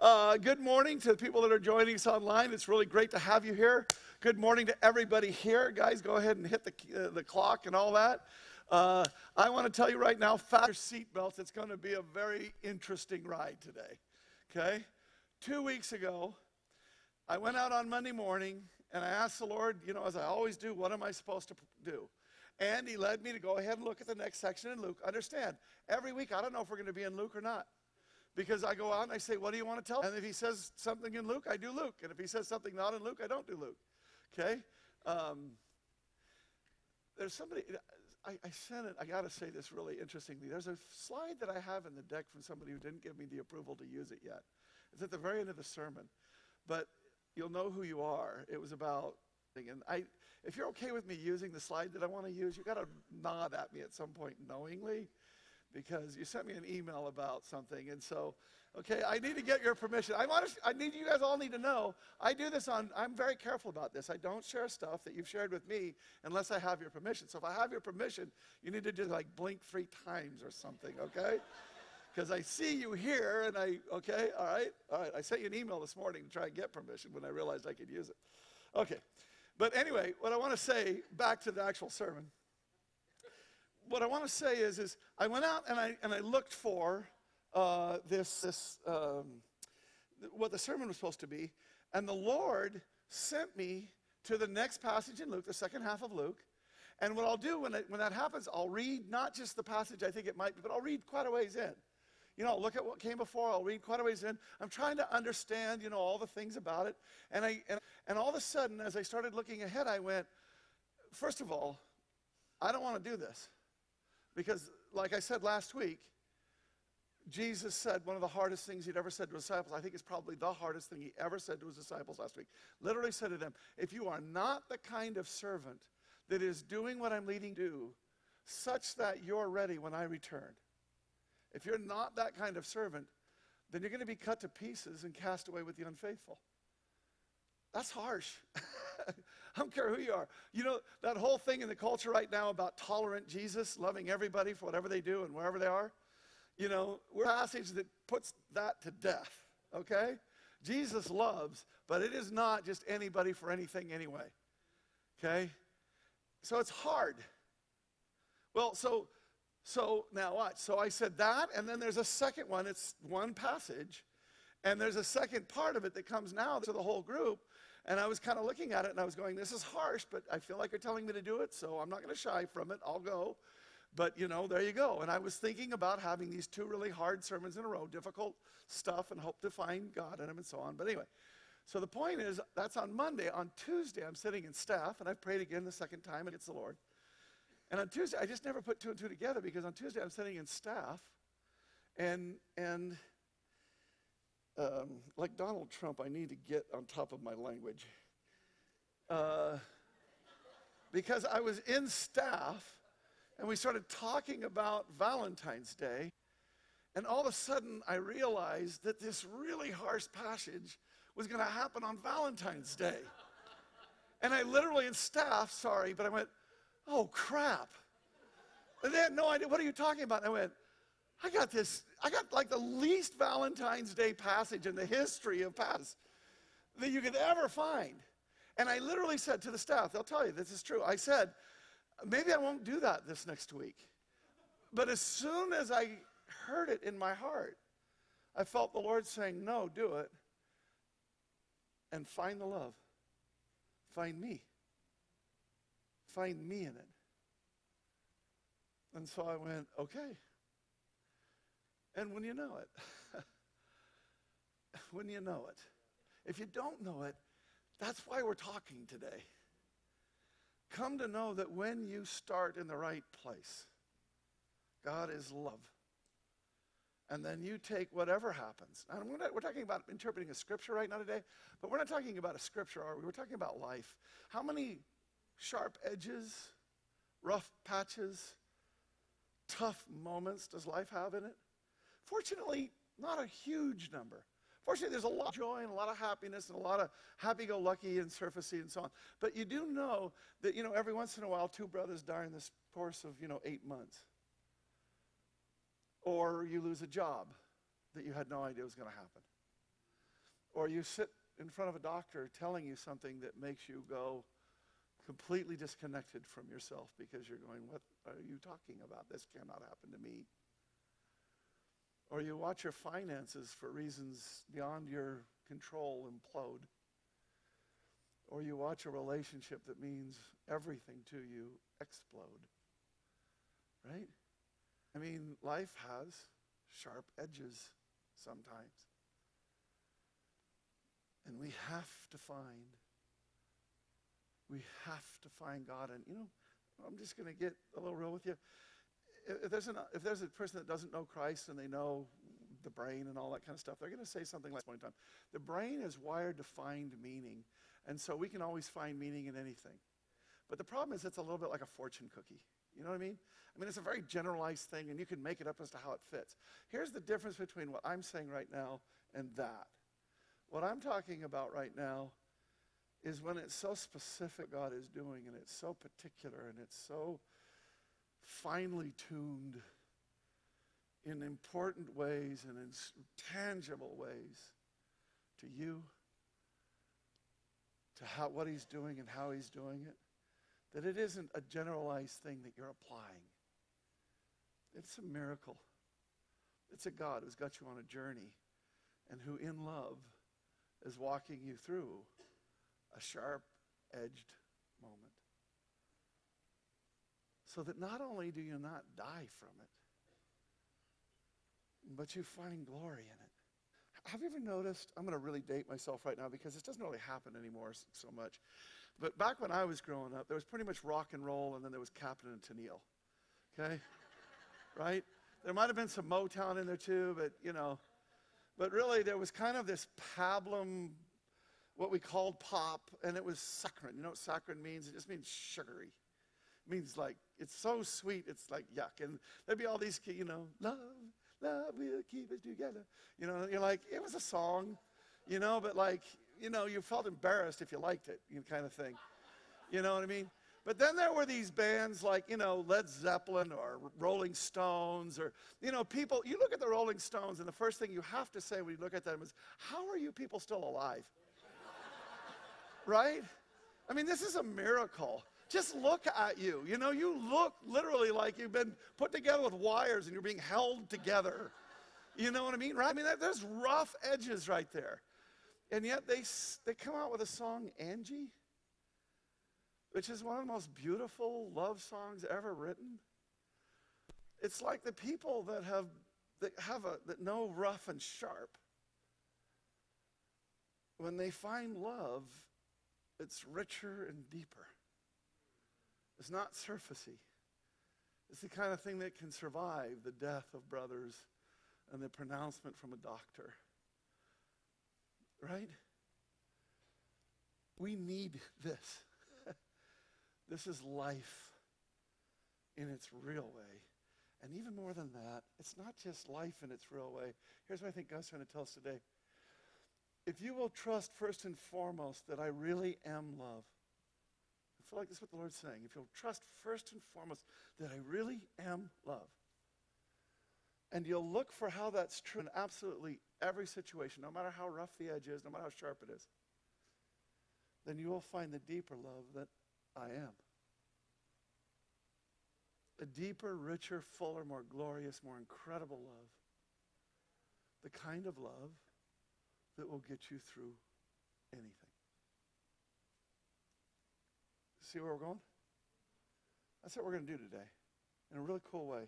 Uh, good morning to the people that are joining us online. It's really great to have you here. Good morning to everybody here. Guys, go ahead and hit the, uh, the clock and all that. Uh, I want to tell you right now, fasten your seatbelts. It's going to be a very interesting ride today. Okay? Two weeks ago, I went out on Monday morning and I asked the Lord, you know, as I always do, what am I supposed to do? And He led me to go ahead and look at the next section in Luke. Understand, every week, I don't know if we're going to be in Luke or not because I go out and I say, What do you want to tell? And if he says something in Luke, I do Luke. And if he says something not in Luke, I don't do Luke. Okay? Um, there's somebody, I, I sent it, I got to say this really interestingly. There's a slide that I have in the deck from somebody who didn't give me the approval to use it yet. It's at the very end of the sermon. But you'll know who you are. It was about, and I, if you're okay with me using the slide that I want to use, you got to nod at me at some point knowingly because you sent me an email about something. And so, okay, I need to get your permission. I want to, I need you guys all need to know. I do this on, I'm very careful about this. I don't share stuff that you've shared with me unless I have your permission. So if I have your permission, you need to just like blink three times or something, okay? Because I see you here and I, okay, all right, all right. I sent you an email this morning to try and get permission when I realized I could use it. Okay. But anyway, what I want to say back to the actual sermon what I want to say is, is I went out and I, and I looked for uh, this, this um, what the sermon was supposed to be, and the Lord sent me to the next passage in Luke, the second half of Luke. And what I'll do when, when that happens, I'll read not just the passage I think it might be, but I'll read quite a ways in. You know, I'll look at what came before, I'll read quite a ways in. I'm trying to understand, you know, all the things about it. And, I, and, and all of a sudden, as I started looking ahead, I went, first of all, I don't want to do this. Because, like I said last week, Jesus said one of the hardest things he'd ever said to his disciples, I think it's probably the hardest thing he ever said to his disciples last week. Literally said to them, If you are not the kind of servant that is doing what I'm leading to such that you're ready when I return, if you're not that kind of servant, then you're going to be cut to pieces and cast away with the unfaithful. That's harsh. I don't care who you are. You know, that whole thing in the culture right now about tolerant Jesus, loving everybody for whatever they do and wherever they are, you know, we're a passage that puts that to death, okay? Jesus loves, but it is not just anybody for anything anyway, okay? So it's hard. Well, so so now watch. So I said that, and then there's a second one. It's one passage, and there's a second part of it that comes now to the whole group. And I was kind of looking at it and I was going, this is harsh, but I feel like you're telling me to do it, so I'm not going to shy from it. I'll go. But, you know, there you go. And I was thinking about having these two really hard sermons in a row, difficult stuff, and hope to find God in them and so on. But anyway, so the point is, that's on Monday. On Tuesday, I'm sitting in staff, and I've prayed again the second time, and it's the Lord. And on Tuesday, I just never put two and two together because on Tuesday, I'm sitting in staff, and, and um, like Donald Trump, I need to get on top of my language. Uh, because I was in staff and we started talking about Valentine's Day, and all of a sudden I realized that this really harsh passage was going to happen on Valentine's Day. And I literally, in staff, sorry, but I went, oh crap. And they had no idea, what are you talking about? And I went, I got this, I got like the least Valentine's Day passage in the history of passages that you could ever find. And I literally said to the staff, they'll tell you this is true. I said, maybe I won't do that this next week. But as soon as I heard it in my heart, I felt the Lord saying, No, do it. And find the love. Find me. Find me in it. And so I went, Okay and when you know it. when you know it. If you don't know it, that's why we're talking today. Come to know that when you start in the right place, God is love. And then you take whatever happens. And we're, not, we're talking about interpreting a scripture right now today, but we're not talking about a scripture, are we? We're talking about life. How many sharp edges, rough patches, tough moments does life have in it? Fortunately, not a huge number. Fortunately, there's a lot of joy and a lot of happiness and a lot of happy-go-lucky and surfacey and so on. But you do know that, you know, every once in a while, two brothers die in this course of, you know, eight months. Or you lose a job that you had no idea was going to happen. Or you sit in front of a doctor telling you something that makes you go completely disconnected from yourself because you're going, What are you talking about? This cannot happen to me. Or you watch your finances for reasons beyond your control implode. Or you watch a relationship that means everything to you explode. Right? I mean, life has sharp edges sometimes. And we have to find, we have to find God. And, you know, I'm just going to get a little real with you. If there's, an, if there's a person that doesn't know Christ and they know the brain and all that kind of stuff, they're going to say something like, this point in time. The brain is wired to find meaning. And so we can always find meaning in anything. But the problem is it's a little bit like a fortune cookie. You know what I mean? I mean, it's a very generalized thing, and you can make it up as to how it fits. Here's the difference between what I'm saying right now and that. What I'm talking about right now is when it's so specific God is doing, and it's so particular, and it's so finely tuned in important ways and in tangible ways to you, to how, what He's doing and how He's doing it that it isn't a generalized thing that you're applying. It's a miracle. It's a God who's got you on a journey and who, in love, is walking you through a sharp edged moment. So that not only do you not die from it, but you find glory in it. Have you ever noticed? I'm going to really date myself right now because this doesn't really happen anymore so much. But back when I was growing up, there was pretty much rock and roll, and then there was Captain and Tennille. Okay? right? There might have been some Motown in there too, but you know. But really, there was kind of this pablum, what we called pop, and it was saccharine. You know what saccharine means? It just means sugary. It means like, it's so sweet, it's like yuck. And there'd be all these, you know, love, love will keep us together. You know, you're like, it was a song, you know, but like, you know, you felt embarrassed if you liked it, you kind of thing. You know what I mean? But then there were these bands like, you know, Led Zeppelin or Rolling Stones or, you know, people, you look at the Rolling Stones and the first thing you have to say when you look at them is, how are you people still alive? right? I mean, this is a miracle. Just look at you. You know, you look literally like you've been put together with wires and you're being held together. You know what I mean? Right? I mean, there's rough edges right there. And yet they, they come out with a song, Angie, which is one of the most beautiful love songs ever written. It's like the people that have that have a that know rough and sharp. When they find love, it's richer and deeper. It's not surfacey. It's the kind of thing that can survive the death of brothers and the pronouncement from a doctor. Right? We need this. this is life in its real way. And even more than that, it's not just life in its real way. Here's what I think God's trying to tell us today. If you will trust first and foremost that I really am love, I feel like this is what the Lord's saying. If you'll trust first and foremost that I really am love, and you'll look for how that's true in absolutely every situation, no matter how rough the edge is, no matter how sharp it is, then you will find the deeper love that I am. A deeper, richer, fuller, more glorious, more incredible love. The kind of love that will get you through anything. See where we're going? That's what we're going to do today in a really cool way.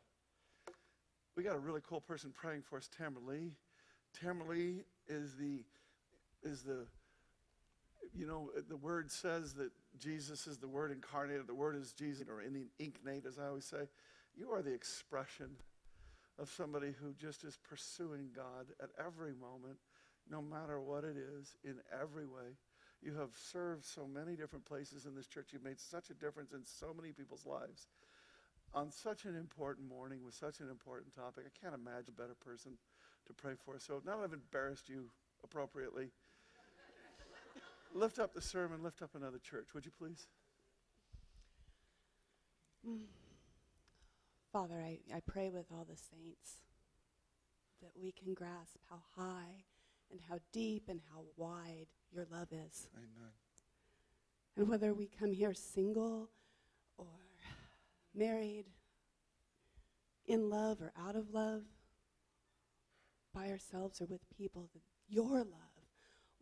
We got a really cool person praying for us, Tamara Lee. Tamara Lee is the, is the, you know, the word says that Jesus is the word incarnated. The word is Jesus, or in incarnate, as I always say. You are the expression of somebody who just is pursuing God at every moment, no matter what it is, in every way. You have served so many different places in this church. You've made such a difference in so many people's lives on such an important morning with such an important topic. I can't imagine a better person to pray for. So now that I've embarrassed you appropriately, lift up the sermon, lift up another church, would you please? Father, I, I pray with all the saints that we can grasp how high and how deep and how wide your love is. Amen. And whether we come here single or married, in love or out of love, by ourselves or with people, that your love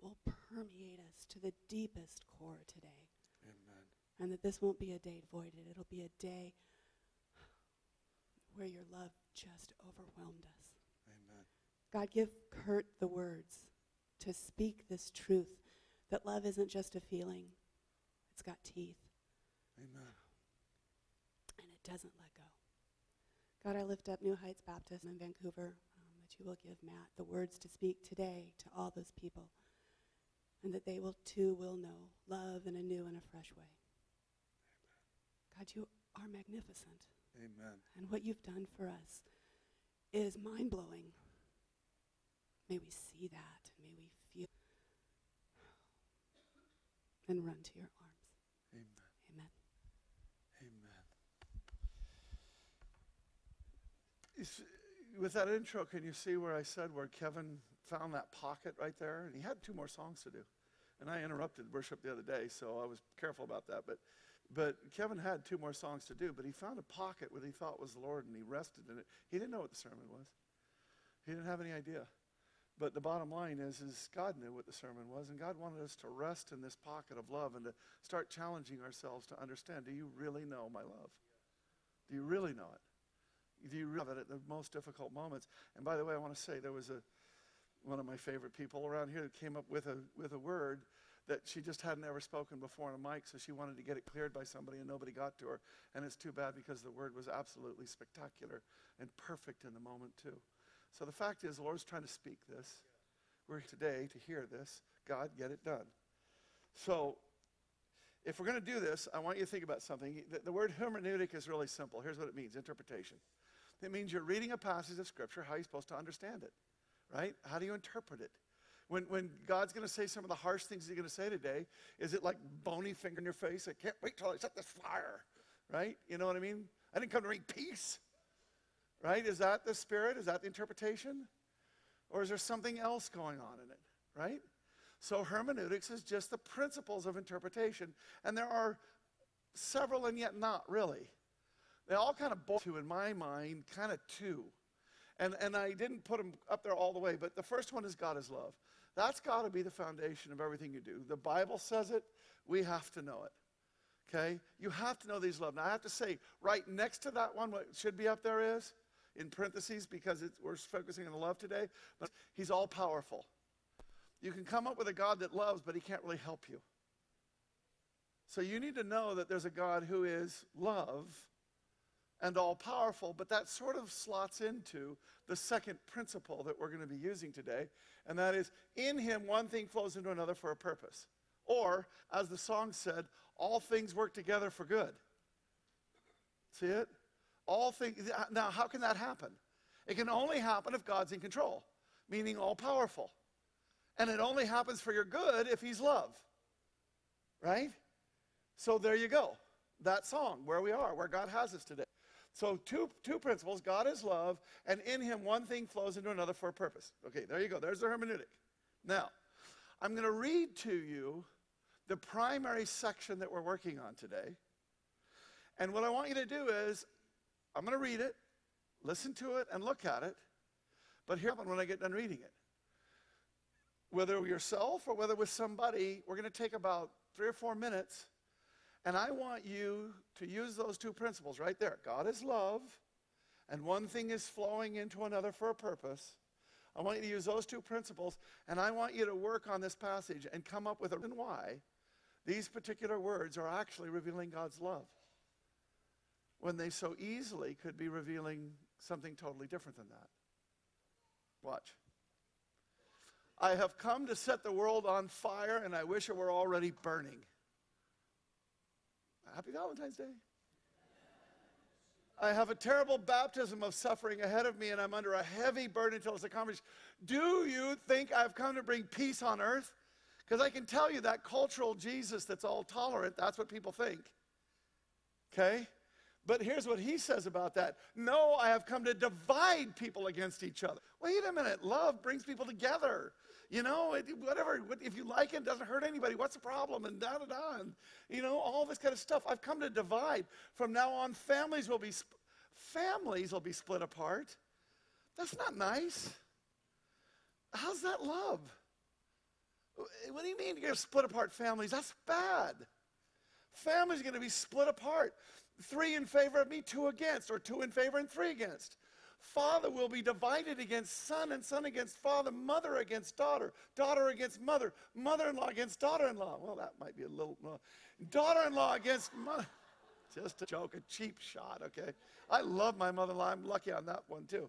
will permeate us to the deepest core today. Amen. And that this won't be a day voided. It'll be a day where your love just overwhelmed us. Amen. God, give Kurt the words to speak this truth that love isn't just a feeling, it's got teeth, Amen. and it doesn't let go. God, I lift up New Heights Baptist in Vancouver, um, that you will give Matt the words to speak today to all those people, and that they will too will know love in a new and a fresh way. God, you are magnificent, Amen. and what you've done for us is mind blowing. May we see that. May we feel and run to your arms. Amen. Amen. Amen. See, with that intro, can you see where I said where Kevin found that pocket right there? And he had two more songs to do. And I interrupted worship the other day, so I was careful about that. But, but Kevin had two more songs to do, but he found a pocket what he thought was the Lord, and he rested in it. He didn't know what the sermon was. He didn't have any idea. But the bottom line is, is God knew what the sermon was, and God wanted us to rest in this pocket of love and to start challenging ourselves to understand, do you really know my love? Do you really know it? Do you really have it at the most difficult moments? And by the way, I want to say there was a one of my favorite people around here that came up with a with a word that she just hadn't ever spoken before on a mic, so she wanted to get it cleared by somebody, and nobody got to her. And it's too bad because the word was absolutely spectacular and perfect in the moment too. So the fact is, the Lord's trying to speak this. We're today to hear this. God, get it done. So if we're going to do this, I want you to think about something. The, the word hermeneutic is really simple. Here's what it means interpretation. It means you're reading a passage of Scripture, how are you supposed to understand it? Right? How do you interpret it? When, when God's going to say some of the harsh things he's going to say today, is it like bony finger in your face? I can't wait till I set this fire. Right? You know what I mean? I didn't come to bring peace. Right? Is that the spirit? Is that the interpretation? Or is there something else going on in it? Right? So hermeneutics is just the principles of interpretation. And there are several and yet not really. They all kind of boil to, in my mind, kind of two. And, and I didn't put them up there all the way, but the first one is God is love. That's got to be the foundation of everything you do. The Bible says it, we have to know it. Okay? You have to know these love. Now, I have to say, right next to that one, what should be up there is, in parentheses, because we're focusing on love today, but He's all powerful. You can come up with a God that loves, but He can't really help you. So you need to know that there's a God who is love and all powerful, but that sort of slots into the second principle that we're going to be using today, and that is in him one thing flows into another for a purpose. Or, as the song said, all things work together for good. See it? All things. Now, how can that happen? It can only happen if God's in control, meaning all powerful. And it only happens for your good if he's love. Right? So there you go. That song, where we are, where God has us today. So, two, two principles God is love, and in him one thing flows into another for a purpose. Okay, there you go. There's the hermeneutic. Now, I'm going to read to you the primary section that we're working on today. And what I want you to do is, I'm going to read it, listen to it, and look at it. But here, when I get done reading it, whether yourself or whether with somebody, we're going to take about three or four minutes and I want you to use those two principles right there. God is love, and one thing is flowing into another for a purpose. I want you to use those two principles, and I want you to work on this passage and come up with a reason why these particular words are actually revealing God's love when they so easily could be revealing something totally different than that. Watch. I have come to set the world on fire, and I wish it were already burning. Happy Valentine's Day. I have a terrible baptism of suffering ahead of me, and I'm under a heavy burden until it's accomplished. Do you think I've come to bring peace on earth? Because I can tell you that cultural Jesus that's all tolerant, that's what people think. Okay? But here's what he says about that No, I have come to divide people against each other. Wait a minute. Love brings people together. You know, whatever. If you like it, it doesn't hurt anybody. What's the problem? And da da da. And you know, all this kind of stuff. I've come to divide. From now on, families will be sp- families will be split apart. That's not nice. How's that love? What do you mean you're going to split apart families? That's bad. Families are going to be split apart. Three in favor of me, two against, or two in favor and three against. Father will be divided against son, and son against father, mother against daughter, daughter against mother, mother in law against daughter in law. Well, that might be a little. Uh, daughter in law against mother. Just a joke, a cheap shot, okay? I love my mother in law. I'm lucky on that one, too.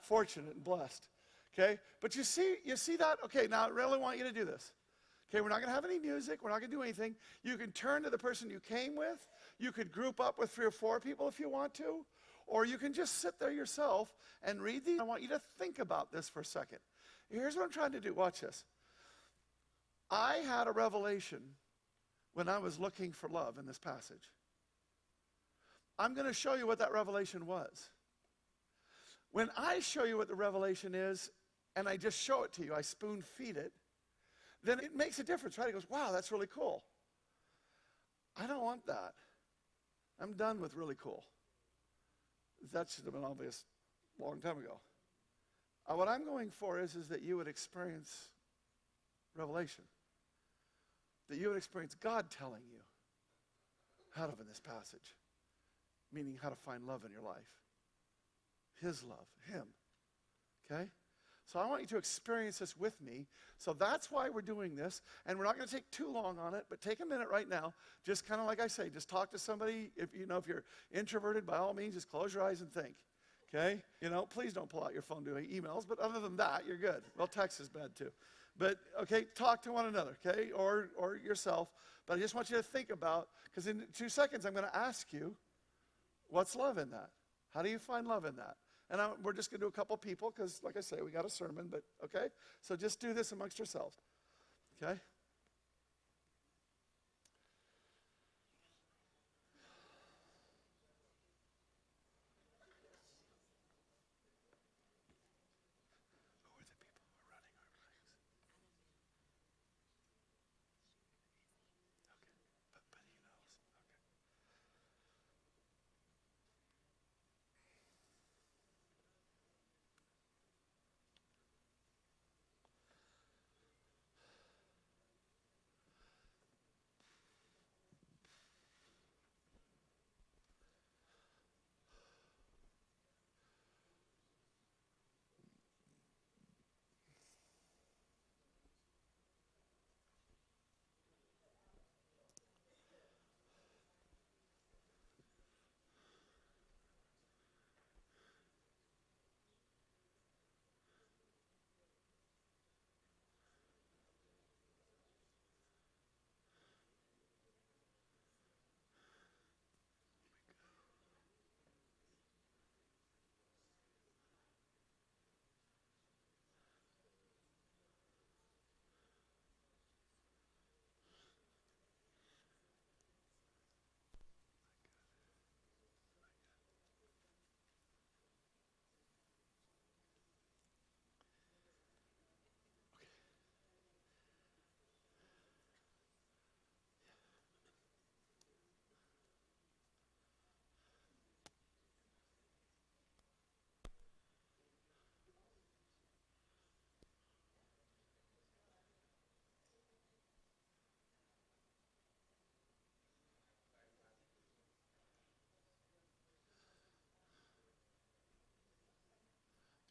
Fortunate and blessed. Okay? But you see, you see that? Okay, now I really want you to do this. Okay, we're not going to have any music. We're not going to do anything. You can turn to the person you came with. You could group up with three or four people if you want to. Or you can just sit there yourself and read these. I want you to think about this for a second. Here's what I'm trying to do. Watch this. I had a revelation when I was looking for love in this passage. I'm going to show you what that revelation was. When I show you what the revelation is, and I just show it to you, I spoon feed it, then it makes a difference, right? It goes, wow, that's really cool. I don't want that. I'm done with really cool. That should have been obvious a long time ago. Uh, what I'm going for is, is that you would experience revelation. That you would experience God telling you how to in this passage, meaning how to find love in your life. His love, Him. Okay? So I want you to experience this with me. So that's why we're doing this. And we're not going to take too long on it, but take a minute right now. Just kind of like I say, just talk to somebody. If you know if you're introverted, by all means, just close your eyes and think. Okay? You know, please don't pull out your phone doing emails, but other than that, you're good. Well, text is bad too. But okay, talk to one another, okay? Or or yourself. But I just want you to think about, because in two seconds I'm going to ask you, what's love in that? How do you find love in that? And I, we're just going to do a couple people because, like I say, we got a sermon, but okay? So just do this amongst yourselves. Okay?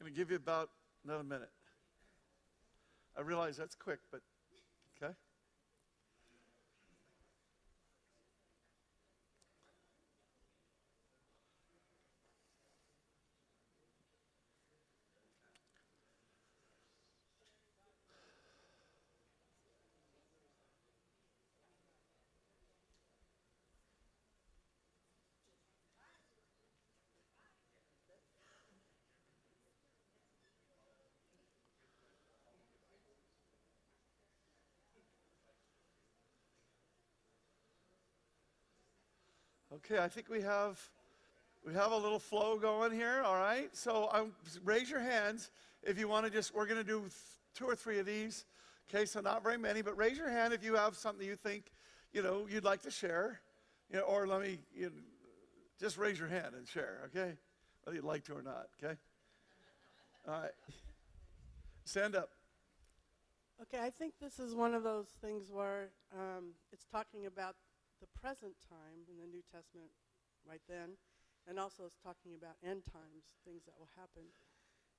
Going to give you about another minute. I realize that's quick, but okay. Okay, I think we have we have a little flow going here. All right, so um, raise your hands if you want to just. We're going to do th- two or three of these. Okay, so not very many, but raise your hand if you have something you think, you know, you'd like to share. You know, or let me, you know, just raise your hand and share, okay? Whether you'd like to or not, okay? All right. Stand up. Okay, I think this is one of those things where um, it's talking about the present time in the New Testament right then, and also it's talking about end times, things that will happen.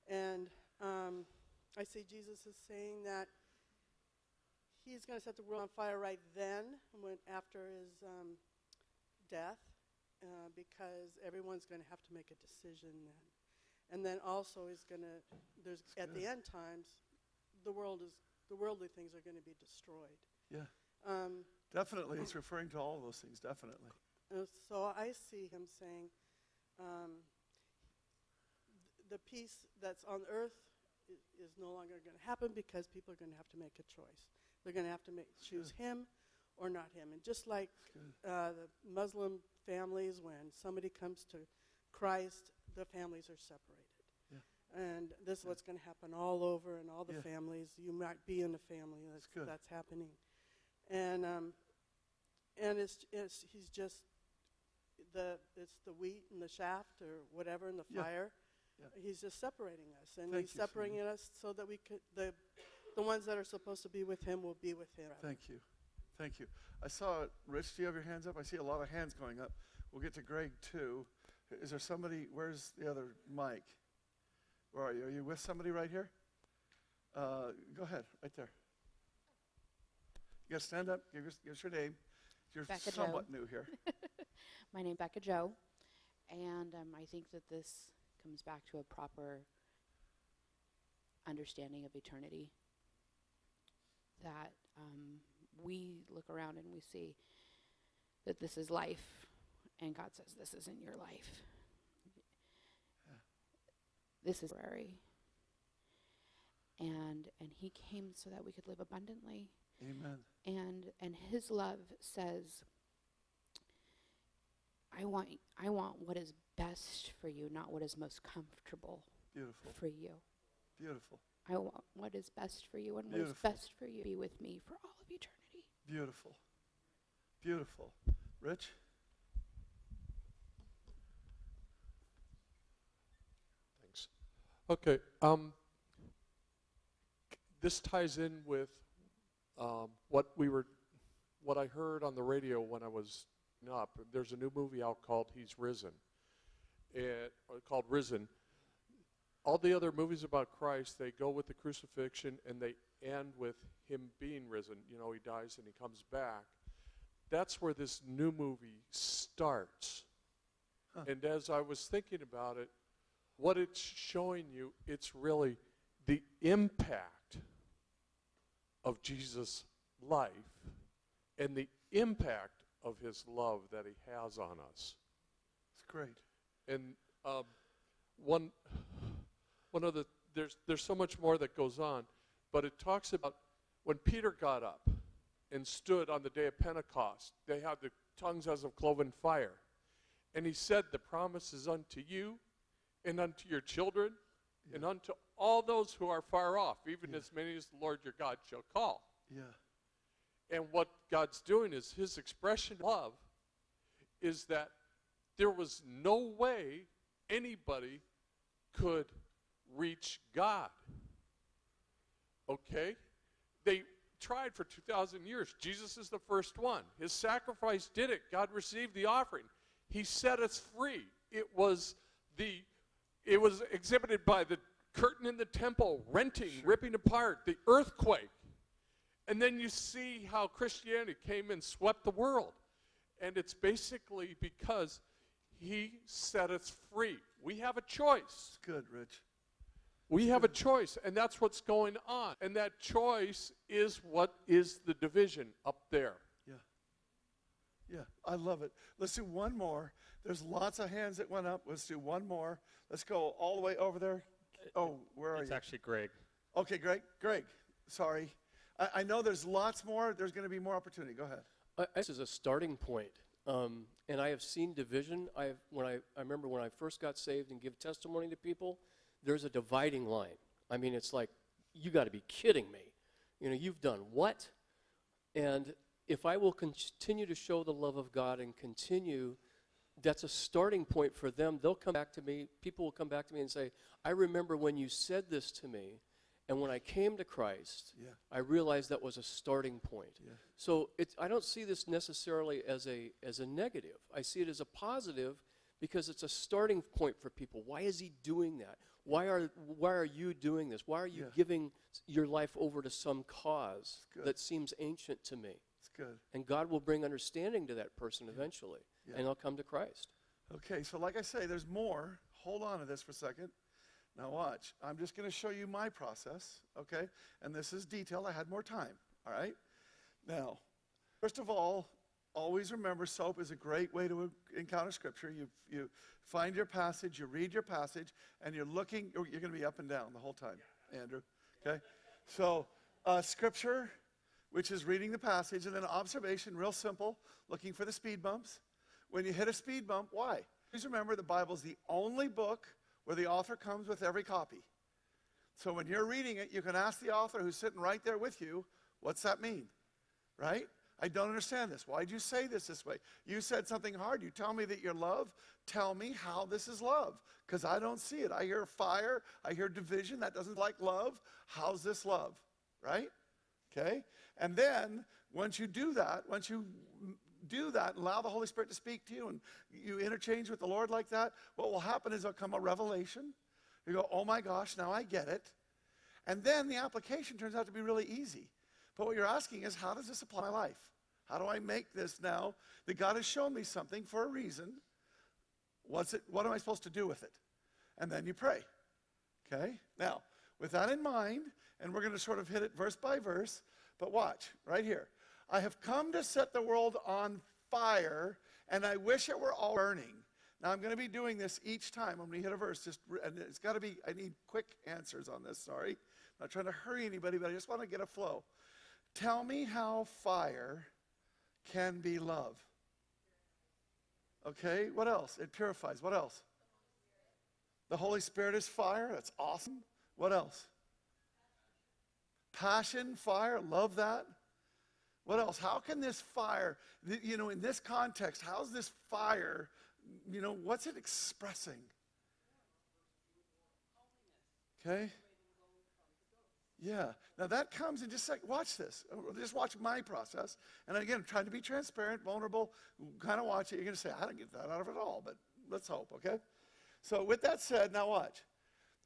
And um, I see Jesus is saying that he's going to set the world on fire right then, when after his um, death, uh, because everyone's going to have to make a decision then. And then also he's going to, there's at the end times, the world is the worldly things are going to be destroyed. Yeah, Um, definitely. It's referring to all of those things, definitely. so I see him saying, um, the peace that's on earth is, is no longer going to happen because people are going to have to make a choice. They're going to have to make, choose him or not him. And just like uh, the Muslim families, when somebody comes to Christ, the families are separated. Yeah. And this is what's going to happen all over in all the Yeah. families. You might be in a family that's, good. that's happening. And, um, and it's, it's, he's just, the, it's the wheat and the shaft or whatever in the Yeah. fire. Yeah. He's just separating us. And Thank he's you, separating us so that we could, the, the ones that are supposed to be with him will be with him. Thank you. Thank you. I saw, Rich, do you have your hands up? I see a lot of hands going up. We'll get to Greg too. Is there somebody, where's the other mic? Where are you? Are you with somebody right here? Uh, go ahead, right there. You got to stand up, give us, give us your name. You're Becca somewhat new here. My name is Becca Joe, and um, I think that this comes back to a proper understanding of eternity. That um, we look around and we see that this is life, and God says this isn't your life. This is temporary. And and He came so that we could live abundantly Amen. and and his love says i want i want what is best for you not what is most comfortable Beautiful. for you Beautiful. i want what is best for you and what Beautiful. is best for you to be with me for all of eternity Beautiful. Beautiful. Rich? Thanks. Okay. Um, this ties in with um, what we were, what I heard on the radio when I was up. There's a new movie out called He's Risen, it, called Risen. All the other movies about Christ, they go with the crucifixion and they end with him being risen. You know, he dies and he comes back. That's where this new movie starts. Huh. And as I was thinking about it, what it's showing you, it's really the impact of Jesus' life and the impact of his love that he has on us. It's great. And um, one, one of the there's there's so much more that goes on, but it talks about when Peter got up and stood on the day of Pentecost. They had the tongues as of cloven fire, and he said, "The promise is unto you, and unto your children, and unto all those who are far off, even Yeah. as many as the Lord your God shall call." Yeah. And what God's doing is his expression of love is that there was no way anybody could reach God. Okay? They tried for 2,000 years. Jesus is the first one. His sacrifice did it. God received the offering. He set us free. It was the it was exhibited by the curtain in the temple renting, ripping apart, the earthquake. And then you see how Christianity came and swept the world. And it's basically because he set us free. We have a choice. It's good, Rich. We have a choice, and that's what's going on. And that choice is what is the division up there. Yeah. Yeah, I love it. Let's do one more. There's lots of hands that went up. Let's do one more. Let's go all the way over there. Oh, where are It's you? actually Greg. Okay, Greg. Greg, sorry. I, I know there's lots more. There's going to be more opportunity. Go ahead. I, this is a starting point. Um, and I have seen division. I have, when I, I remember when I first got saved and give testimony to people, there's a dividing line. I mean, it's like you got to be kidding me. You know, you've done what? And if I will continue to show the love of God and continue, that's a starting point for them. They'll come back to me, people will come back to me and say, I remember when you said this to me, and when I came to Christ, Yeah. I realized that was a starting point. Yeah. So it's, I don't see this necessarily as a, as a negative. I see it as a positive because it's a starting point for people. Why is he doing that? Why are, why are you doing this? Why are you Yeah. giving your life over to some cause that seems ancient to me? It's good. And God will bring understanding to that person eventually, Yeah. and they'll come to Christ. Okay, so like I say, there's more. Hold on to this for a second. Now, watch. I'm just going to show you my process, okay? And this is detailed. I had more time, all right? Now, first of all, always remember SOAP is a great way to encounter Scripture. You, you find your passage, you read your passage, and you're looking, you're going to be up and down the whole time, Andrew, okay? So, uh, Scripture, which is reading the passage, and then observation, real simple, looking for the speed bumps. When you hit a speed bump, why? Please remember the Bible's the only book where the author comes with every copy. So when you're reading it, you can ask the author who's sitting right there with you, what's that mean? Right? I don't understand this. Why'd you say this this way? You said something hard. You tell me that you're love. Tell me how this is love. Because I don't see it. I hear fire. I hear division. That doesn't like love. How's this love? Right? Okay? And then once you do that, once you do that and allow the Holy Spirit to speak to you and you interchange with the Lord like that, what will happen is there'll come a revelation. You go, oh my gosh, now I get it. And then the application turns out to be really easy. But what you're asking is, how does this apply my life? How do I make this now that God has shown me something for a reason? What's it, what am I supposed to do with it? And then you pray. Okay? Now, with that in mind, and we're going to sort of hit it verse by verse, but watch right here. I have come to set the world on fire, and I wish it were all burning. Now, I'm going to be doing this each time when we hit a verse, just, and it's got to be, I need quick answers on this, sorry. I'm not trying to hurry anybody, but I just want to get a flow. Tell me how fire can be love. Okay, what else? It purifies. What else? The Holy Spirit is fire. That's awesome. What else? Passion, fire. Love that. What else? How can this fire, you know, in this context, how's this fire, you know, what's it expressing? Okay? Yeah. Now that comes in just like, watch this. Uh, Just watch my process. And again, I'm trying to be transparent, vulnerable, kind of watch it. You're going to say, I don't get that out of it at all, but let's hope, okay? So with that said, now watch.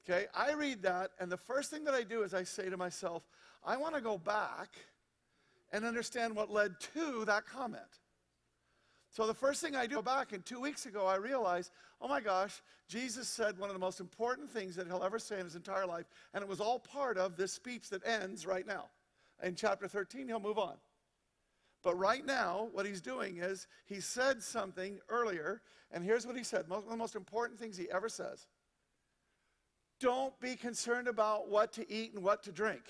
Okay, I read that, and the first thing that I do is I say to myself, I want to go back and understand what led to that comment. So the first thing I do back, and two weeks ago, I realized, oh my gosh, Jesus said one of the most important things that he'll ever say in his entire life, and it was all part of this speech that ends right now. In chapter 13, he'll move on. But right now, what he's doing is he said something earlier, and here's what he said one of the most important things he ever says. Don't be concerned about what to eat and what to drink.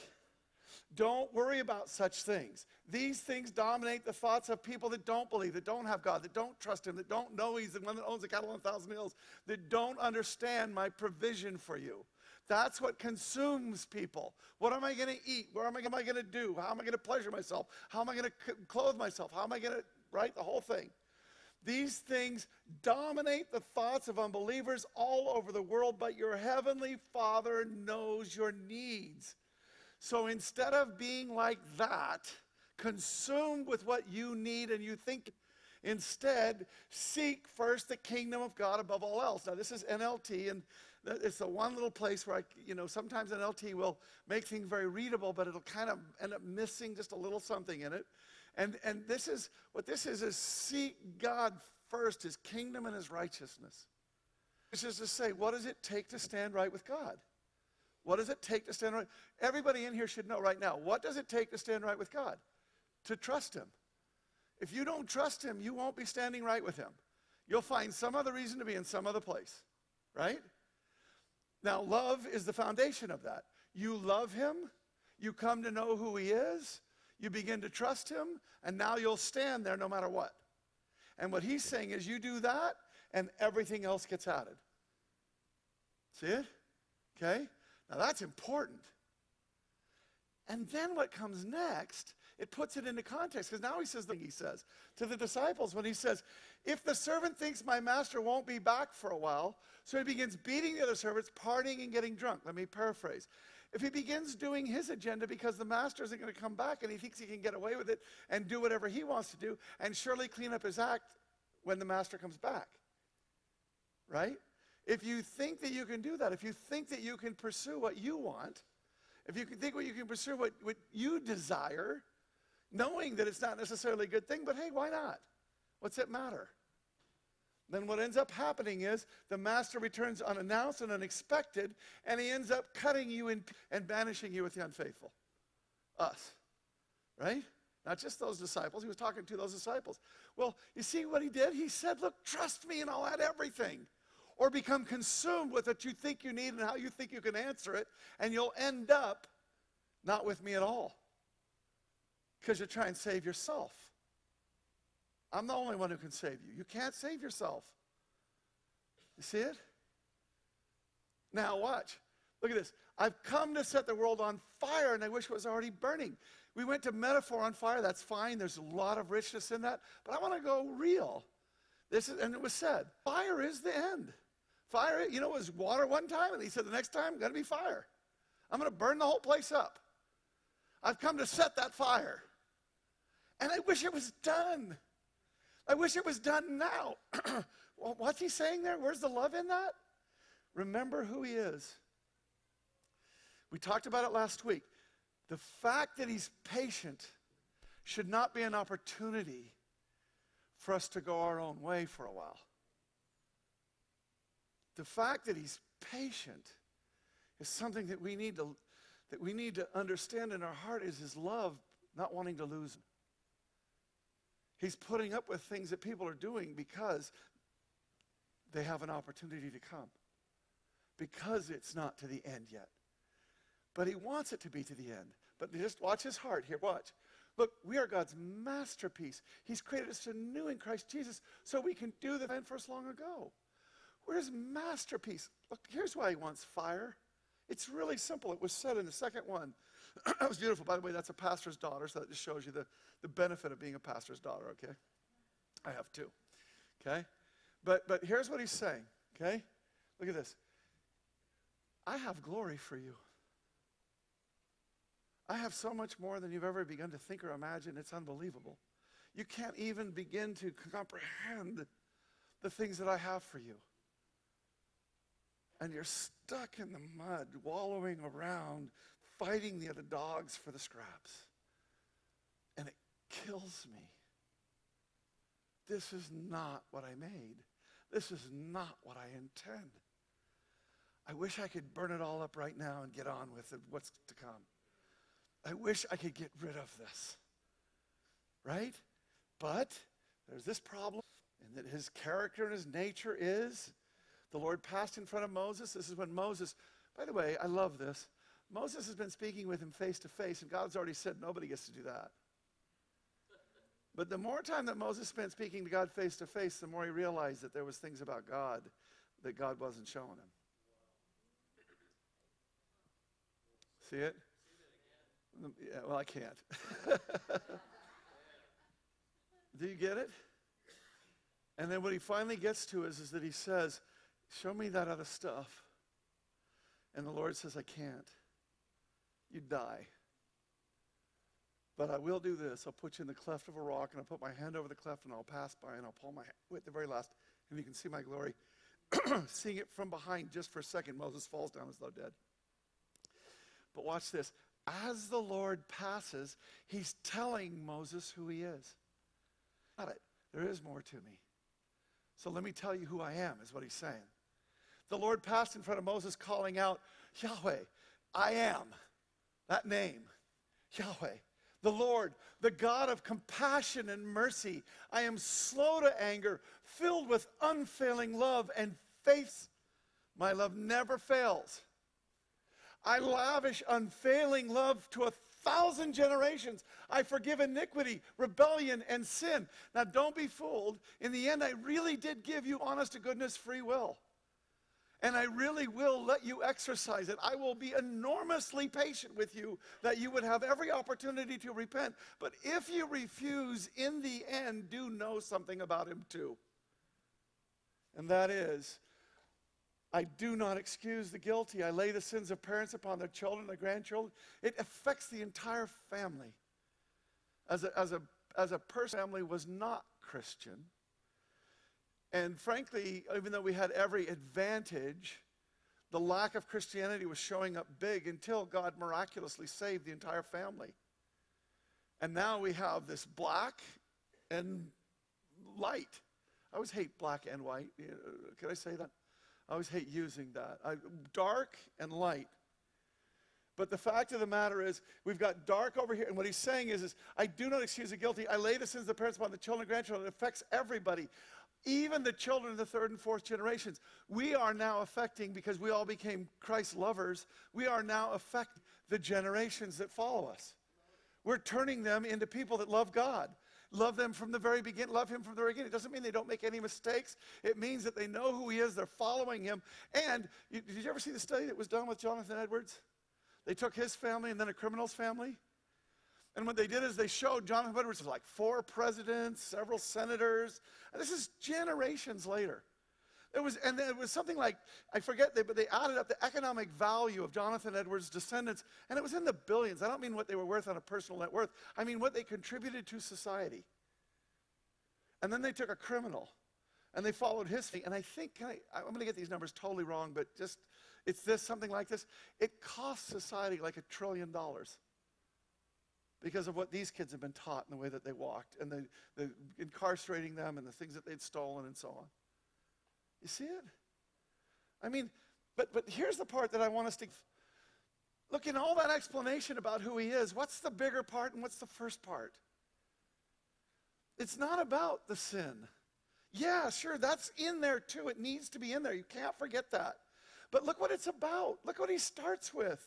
Don't worry about such things. These things dominate the thoughts of people that don't believe, that don't have God, that don't trust Him, that don't know He's the one that owns the cattle on a thousand hills, that don't understand my provision for you. That's what consumes people. What am I going to eat? What am I, am I going to do? How am I going to pleasure myself? How am I going to clothe myself? How am I going to, right? The whole thing. These things dominate the thoughts of unbelievers all over the world, but your heavenly Father knows your needs. So instead of being like that, consumed with what you need and you think, instead seek first the kingdom of God above all else. Now, this is NLT, and it's the one little place where I, you know, sometimes NLT will make things very readable, but it'll kind of end up missing just a little something in it. And, and this is what this is is seek God first, his kingdom and his righteousness. Which is to say, what does it take to stand right with God? What does it take to stand right? Everybody in here should know right now, what does it take to stand right with God? To trust him. If you don't trust him, you won't be standing right with him. You'll find some other reason to be in some other place, right? Now, love is the foundation of that. You love him, you come to know who he is, you begin to trust him, and now you'll stand there no matter what. And what he's saying is, you do that, and everything else gets added. See it? Okay? Now that's important. And then what comes next, it puts it into context because now he says the he says to the disciples when he says, If the servant thinks my master won't be back for a while, so he begins beating the other servants, partying and getting drunk. Let me paraphrase. If he begins doing his agenda because the master isn't going to come back and he thinks he can get away with it and do whatever he wants to do and surely clean up his act when the master comes back, right? If you think that you can do that, if you think that you can pursue what you want, if you can think what you can pursue what, what you desire, knowing that it's not necessarily a good thing, but hey, why not? What's it matter? Then what ends up happening is the master returns unannounced and unexpected, and he ends up cutting you in, and banishing you with the unfaithful. Us. Right? Not just those disciples. He was talking to those disciples. Well, you see what he did? He said, Look, trust me and I'll add everything. Or become consumed with what you think you need and how you think you can answer it, and you'll end up not with me at all. Because you're trying to save yourself. I'm the only one who can save you. You can't save yourself. You see it? Now, watch. Look at this. I've come to set the world on fire, and I wish it was already burning. We went to metaphor on fire. That's fine. There's a lot of richness in that. But I want to go real. This is, and it was said, fire is the end. Fire, you know, it was water one time, and he said the next time, going to be fire. I'm going to burn the whole place up. I've come to set that fire. And I wish it was done. I wish it was done now. what's he saying there? Where's the love in that? Remember who he is. We talked about it last week. The fact that he's patient should not be an opportunity for us to go our own way for a while. The fact that he's patient is something that we need to that we need to understand in our heart is his love, not wanting to lose him. He's putting up with things that people are doing because they have an opportunity to come. Because it's not to the end yet. But he wants it to be to the end. But just watch his heart here. Watch. Look, we are God's masterpiece. He's created us anew in Christ Jesus so we can do the plan for us long ago. We're his masterpiece. Look, here's why he wants fire. It's really simple. It was said in the second one. that was beautiful. By the way, that's a pastor's daughter, so that just shows you the, the benefit of being a pastor's daughter, okay? I have two, okay? But, but here's what he's saying, okay? Look at this. I have glory for you. I have so much more than you've ever begun to think or imagine. It's unbelievable. You can't even begin to comprehend the things that I have for you. And you're stuck in the mud, wallowing around, fighting the other dogs for the scraps. And it kills me. This is not what I made. This is not what I intend. I wish I could burn it all up right now and get on with it, what's to come. I wish I could get rid of this. Right? But there's this problem, and that his character and his nature is the Lord passed in front of Moses. This is when Moses, by the way, I love this. Moses has been speaking with him face to face, and God's already said nobody gets to do that. But the more time that Moses spent speaking to God face to face, the more he realized that there was things about God that God wasn't showing him. See it? Yeah, well, I can't. Do you get it? And then what he finally gets to is, is that he says, Show me that other stuff. And the Lord says, I can't. You die. But I will do this. I'll put you in the cleft of a rock, and I'll put my hand over the cleft, and I'll pass by, and I'll pull my at the very last, and you can see my glory. Seeing it from behind just for a second, Moses falls down as though dead. But watch this. As the Lord passes, he's telling Moses who he is. Got it. There is more to me. So let me tell you who I am, is what he's saying. The Lord passed in front of Moses, calling out, Yahweh, I am. That name, Yahweh. The Lord, the God of compassion and mercy. I am slow to anger, filled with unfailing love and faith. My love never fails. I lavish unfailing love to a thousand generations. I forgive iniquity, rebellion, and sin. Now, don't be fooled. In the end, I really did give you honest to goodness free will. And I really will let you exercise it. I will be enormously patient with you that you would have every opportunity to repent. But if you refuse, in the end, do know something about him too. And that is, I do not excuse the guilty. I lay the sins of parents upon their children, their grandchildren. It affects the entire family. As a, as a, as a person, family was not Christian. And frankly, even though we had every advantage, the lack of Christianity was showing up big until God miraculously saved the entire family. And now we have this black and light. I always hate black and white. Can I say that? I always hate using that. I, dark and light. But the fact of the matter is, we've got dark over here, and what he's saying is, is I do not excuse the guilty. I lay the sins of the parents upon the children and grandchildren. It affects everybody even the children of the third and fourth generations. We are now affecting, because we all became Christ lovers, we are now affecting the generations that follow us. We're turning them into people that love God. Love them from the very beginning, love Him from the very beginning. It doesn't mean they don't make any mistakes. It means that they know who He is, they're following Him. And you, did you ever see the study that was done with Jonathan Edwards? They took his family and then a criminal's family. And what they did is they showed Jonathan Edwards was like four presidents, several senators. And this is generations later. It was, and it was something like, I forget, they, but they added up the economic value of Jonathan Edwards' descendants, and it was in the billions. I don't mean what they were worth on a personal net worth, I mean what they contributed to society. And then they took a criminal, and they followed his feet. And I think, I, I'm going to get these numbers totally wrong, but just, it's this, something like this. It cost society like a trillion dollars because of what these kids have been taught and the way that they walked and the, the incarcerating them and the things that they'd stolen and so on. You see it? I mean, but, but here's the part that I want us to look in all that explanation about who he is. What's the bigger part and what's the first part? It's not about the sin. Yeah, sure, that's in there too. It needs to be in there. You can't forget that. But look what it's about. Look what he starts with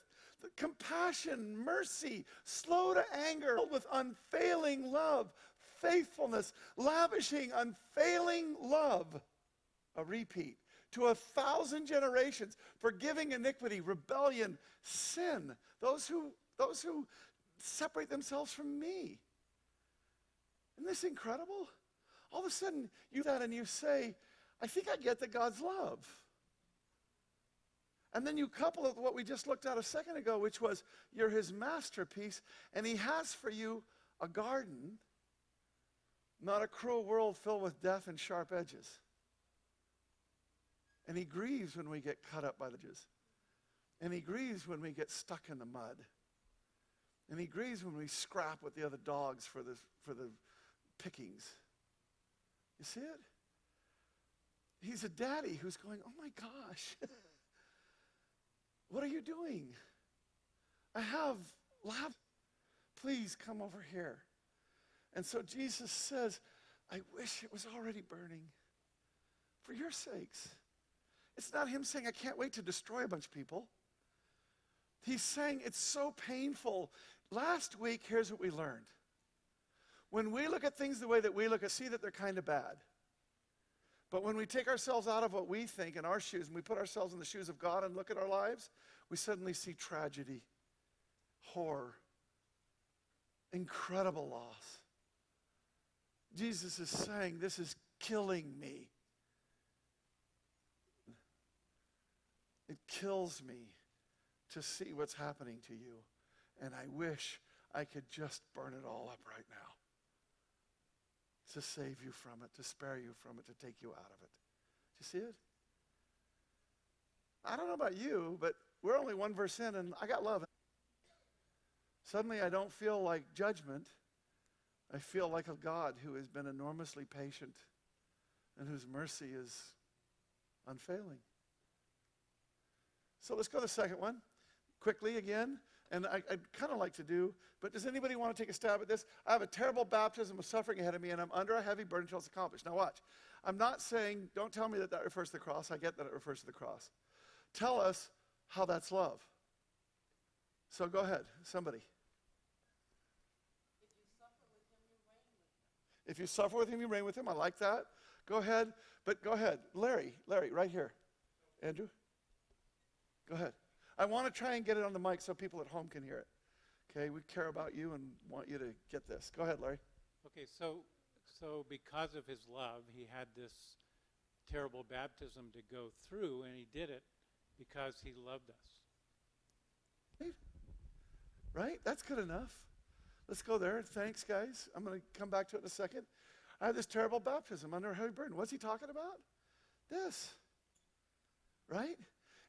compassion, mercy, slow to anger, with unfailing love, faithfulness, lavishing unfailing love. A repeat to a thousand generations, forgiving iniquity, rebellion, sin. Those who, those who separate themselves from me. Isn't this incredible? All of a sudden, you that and you say, I think I get that God's love. And then you couple it with what we just looked at a second ago, which was you're his masterpiece, and he has for you a garden, not a cruel world filled with death and sharp edges. And he grieves when we get cut up by the edges. And he grieves when we get stuck in the mud. And he grieves when we scrap with the other dogs for the, for the pickings. You see it? He's a daddy who's going, oh my gosh. What are you doing? I have love. Please come over here. And so Jesus says, I wish it was already burning for your sakes. It's not him saying, I can't wait to destroy a bunch of people. He's saying it's so painful. Last week, here's what we learned. When we look at things the way that we look at, see that they're kind of bad. But when we take ourselves out of what we think in our shoes and we put ourselves in the shoes of God and look at our lives, we suddenly see tragedy, horror, incredible loss. Jesus is saying, This is killing me. It kills me to see what's happening to you. And I wish I could just burn it all up right now to save you from it, to spare you from it, to take you out of it. Do you see it? I don't know about you, but we're only one verse in, and I got love. Suddenly, I don't feel like judgment. I feel like a God who has been enormously patient and whose mercy is unfailing. So let's go to the second one quickly again and I, would kind of like to do, but does anybody want to take a stab at this? I have a terrible baptism of suffering ahead of me, and I'm under a heavy burden until it's accomplished. Now, watch. I'm not saying, don't tell me that that refers to the cross. I get that it refers to the cross. Tell us how that's love. So go ahead, somebody. If you suffer with him, you reign with him. I like that. Go ahead. But go ahead. Larry, Larry, right here. Andrew? Go ahead. I want to try and get it on the mic so people at home can hear it. Okay, we care about you and want you to get this. Go ahead, Larry. Okay, so so because of his love, he had this terrible baptism to go through, and he did it because he loved us. Right? That's good enough. Let's go there. Thanks, guys. I'm going to come back to it in a second. I had this terrible baptism under a heavy burden. What's he talking about? This. Right?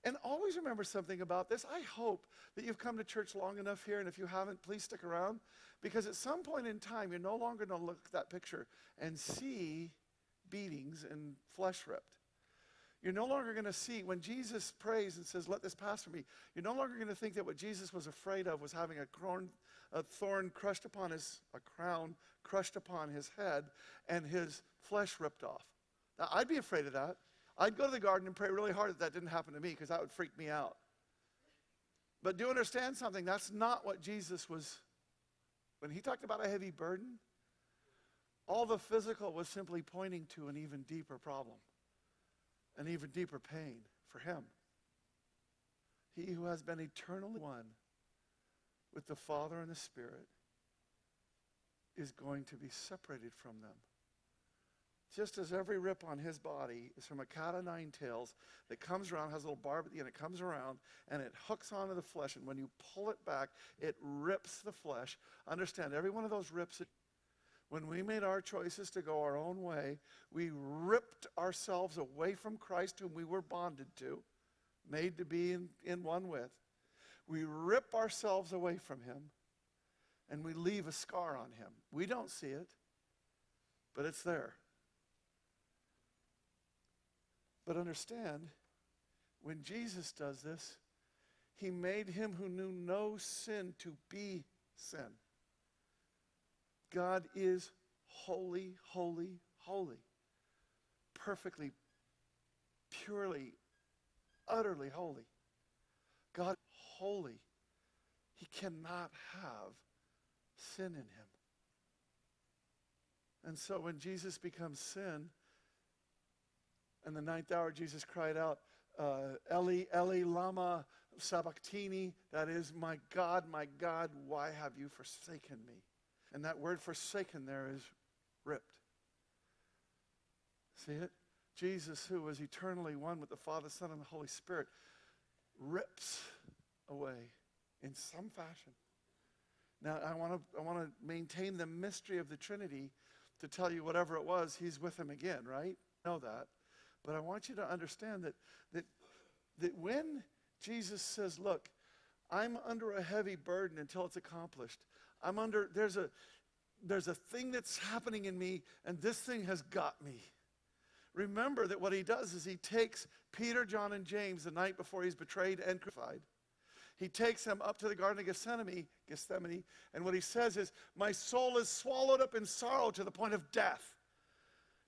And always remember something about this. I hope that you've come to church long enough here, and if you haven't, please stick around. Because at some point in time, you're no longer going to look at that picture and see beatings and flesh ripped. You're no longer going to see, when Jesus prays and says, Let this pass from me, you're no longer going to think that what Jesus was afraid of was having a, a thorn crushed upon his, a crown crushed upon his head and his flesh ripped off. Now, I'd be afraid of that. I'd go to the garden and pray really hard that that didn't happen to me because that would freak me out. But do you understand something? That's not what Jesus was when he talked about a heavy burden, all the physical was simply pointing to an even deeper problem, an even deeper pain for him. He who has been eternally one with the Father and the Spirit is going to be separated from them. Just as every rip on his body is from a cat of nine tails that comes around, has a little barb at the end, it comes around and it hooks onto the flesh. And when you pull it back, it rips the flesh. Understand, every one of those rips, when we made our choices to go our own way, we ripped ourselves away from Christ, whom we were bonded to, made to be in, in one with. We rip ourselves away from him and we leave a scar on him. We don't see it, but it's there. But understand, when Jesus does this, he made him who knew no sin to be sin. God is holy, holy, holy. Perfectly, purely, utterly holy. God holy. He cannot have sin in him. And so when Jesus becomes sin, in the ninth hour, Jesus cried out, uh, Eli, Eli, Lama Sabachthani. That is, my God, my God, why have you forsaken me? And that word forsaken there is ripped. See it? Jesus, who was eternally one with the Father, Son, and the Holy Spirit, rips away in some fashion. Now, I want to I want to maintain the mystery of the Trinity to tell you whatever it was, he's with him again, right? Know that. But I want you to understand that, that, that when Jesus says, Look, I'm under a heavy burden until it's accomplished. I'm under, there's a, there's a thing that's happening in me, and this thing has got me. Remember that what he does is he takes Peter, John, and James the night before he's betrayed and crucified. He takes them up to the Garden of Gethsemane, Gethsemane, and what he says is, My soul is swallowed up in sorrow to the point of death.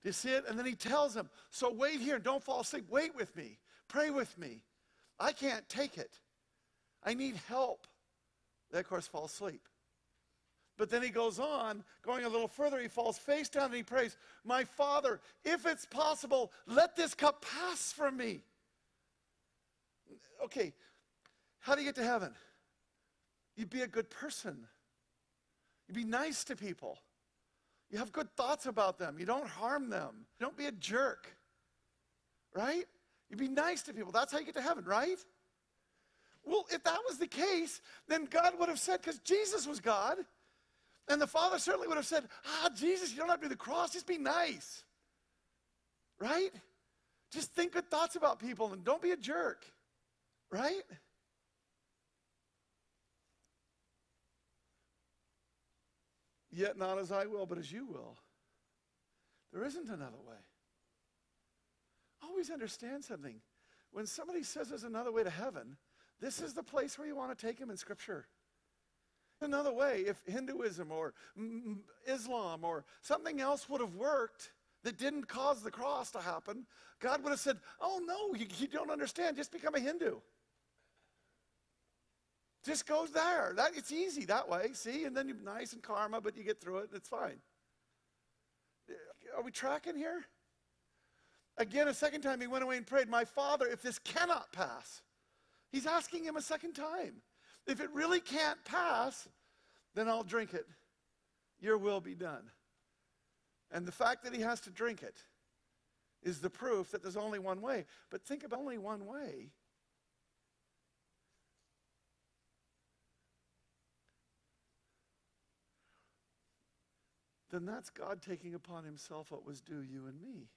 Do you see it? And then he tells them, So wait here, don't fall asleep. Wait with me. Pray with me. I can't take it. I need help. They, of course, fall asleep. But then he goes on, going a little further. He falls face down and he prays, My Father, if it's possible, let this cup pass from me. Okay, how do you get to heaven? You'd be a good person, You'd be nice to people. You have good thoughts about them. You don't harm them. You don't be a jerk. Right? You be nice to people. That's how you get to heaven, right? Well, if that was the case, then God would have said, because Jesus was God, and the Father certainly would have said, Ah, Jesus, you don't have to do the cross, just be nice. Right? Just think good thoughts about people and don't be a jerk. Right? Yet not as I will, but as you will. There isn't another way. Always understand something. When somebody says there's another way to heaven, this is the place where you want to take them in Scripture. Another way, if Hinduism or Islam or something else would have worked that didn't cause the cross to happen, God would have said, Oh, no, you, you don't understand. Just become a Hindu. Just goes there. That, it's easy that way, see? And then you're nice and karma, but you get through it and it's fine. Are we tracking here? Again, a second time he went away and prayed, My Father, if this cannot pass, He's asking him a second time. If it really can't pass, then I'll drink it. Your will be done. And the fact that he has to drink it is the proof that there's only one way. But think of only one way. Then that's God taking upon himself what was due you and me.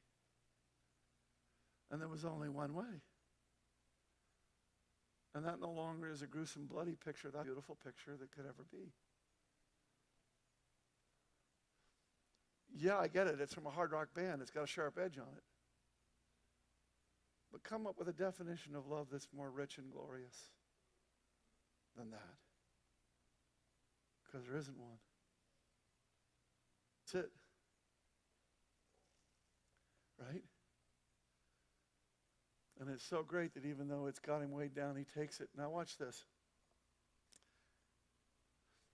And there was only one way. And that no longer is a gruesome, bloody picture, that beautiful picture that could ever be. Yeah, I get it. It's from a hard rock band. It's got a sharp edge on it. But come up with a definition of love that's more rich and glorious than that. Because there isn't one. That's it. Right? And it's so great that even though it's got him weighed down, he takes it. Now, watch this.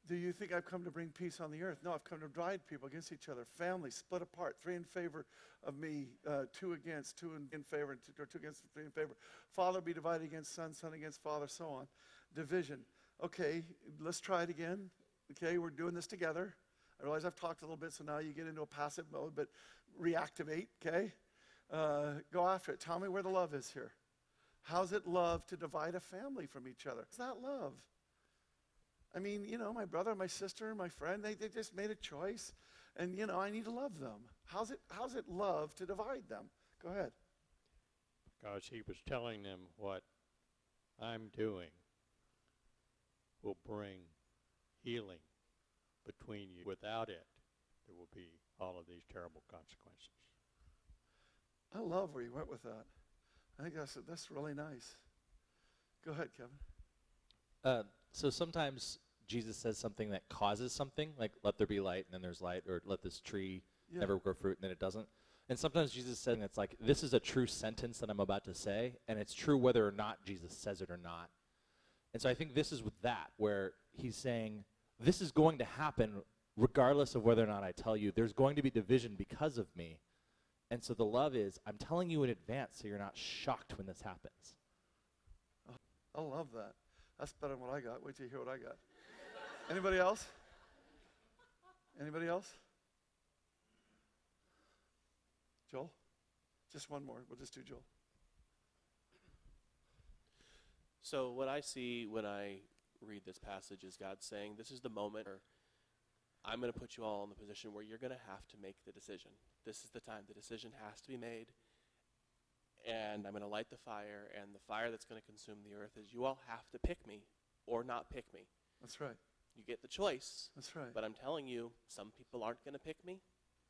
Do you think I've come to bring peace on the earth? No, I've come to divide people against each other. Families split apart, three in favor of me, uh, two against, two in, in favor, two, or two against, three in favor. Father be divided against son, son against father, so on. Division. Okay, let's try it again. Okay, we're doing this together. I realize I've talked a little bit, so now you get into a passive mode, but reactivate, okay? Uh, go after it. Tell me where the love is here. How's it love to divide a family from each other? Is that love? I mean, you know, my brother, my sister, my friend, they, they just made a choice, and, you know, I need to love them. How's it, how's it love to divide them? Go ahead. Because he was telling them what I'm doing will bring healing between you. Without it, there will be all of these terrible consequences. I love where you went with that. I think that's, that's really nice. Go ahead, Kevin. Uh, so sometimes Jesus says something that causes something, like "Let there be light," and then there's light, or "Let this tree Yeah. never grow fruit," and then it doesn't. And sometimes Jesus says it's like, "This is a true sentence that I'm about to say, and it's true whether or not Jesus says it or not." And so I think this is with that, where he's saying, "This is going to happen regardless of whether or not I tell you. There's going to be division because of me." And so the love is, I'm telling you in advance so you're not shocked when this happens. Oh, I love that. That's better than what I got. Wait till you hear what I got. Anybody else? Anybody else? Joel? Just one more. We'll just do Joel. So, what I see when I read this passage is God saying, This is the moment where I'm going to put you all in the position where you're going to have to make the decision. This is the time. The decision has to be made. And I'm going to light the fire, and the fire that's going to consume the earth is you all have to pick me or not pick me. That's right. You get the choice, That's right. but I'm telling you, some people aren't going to pick me,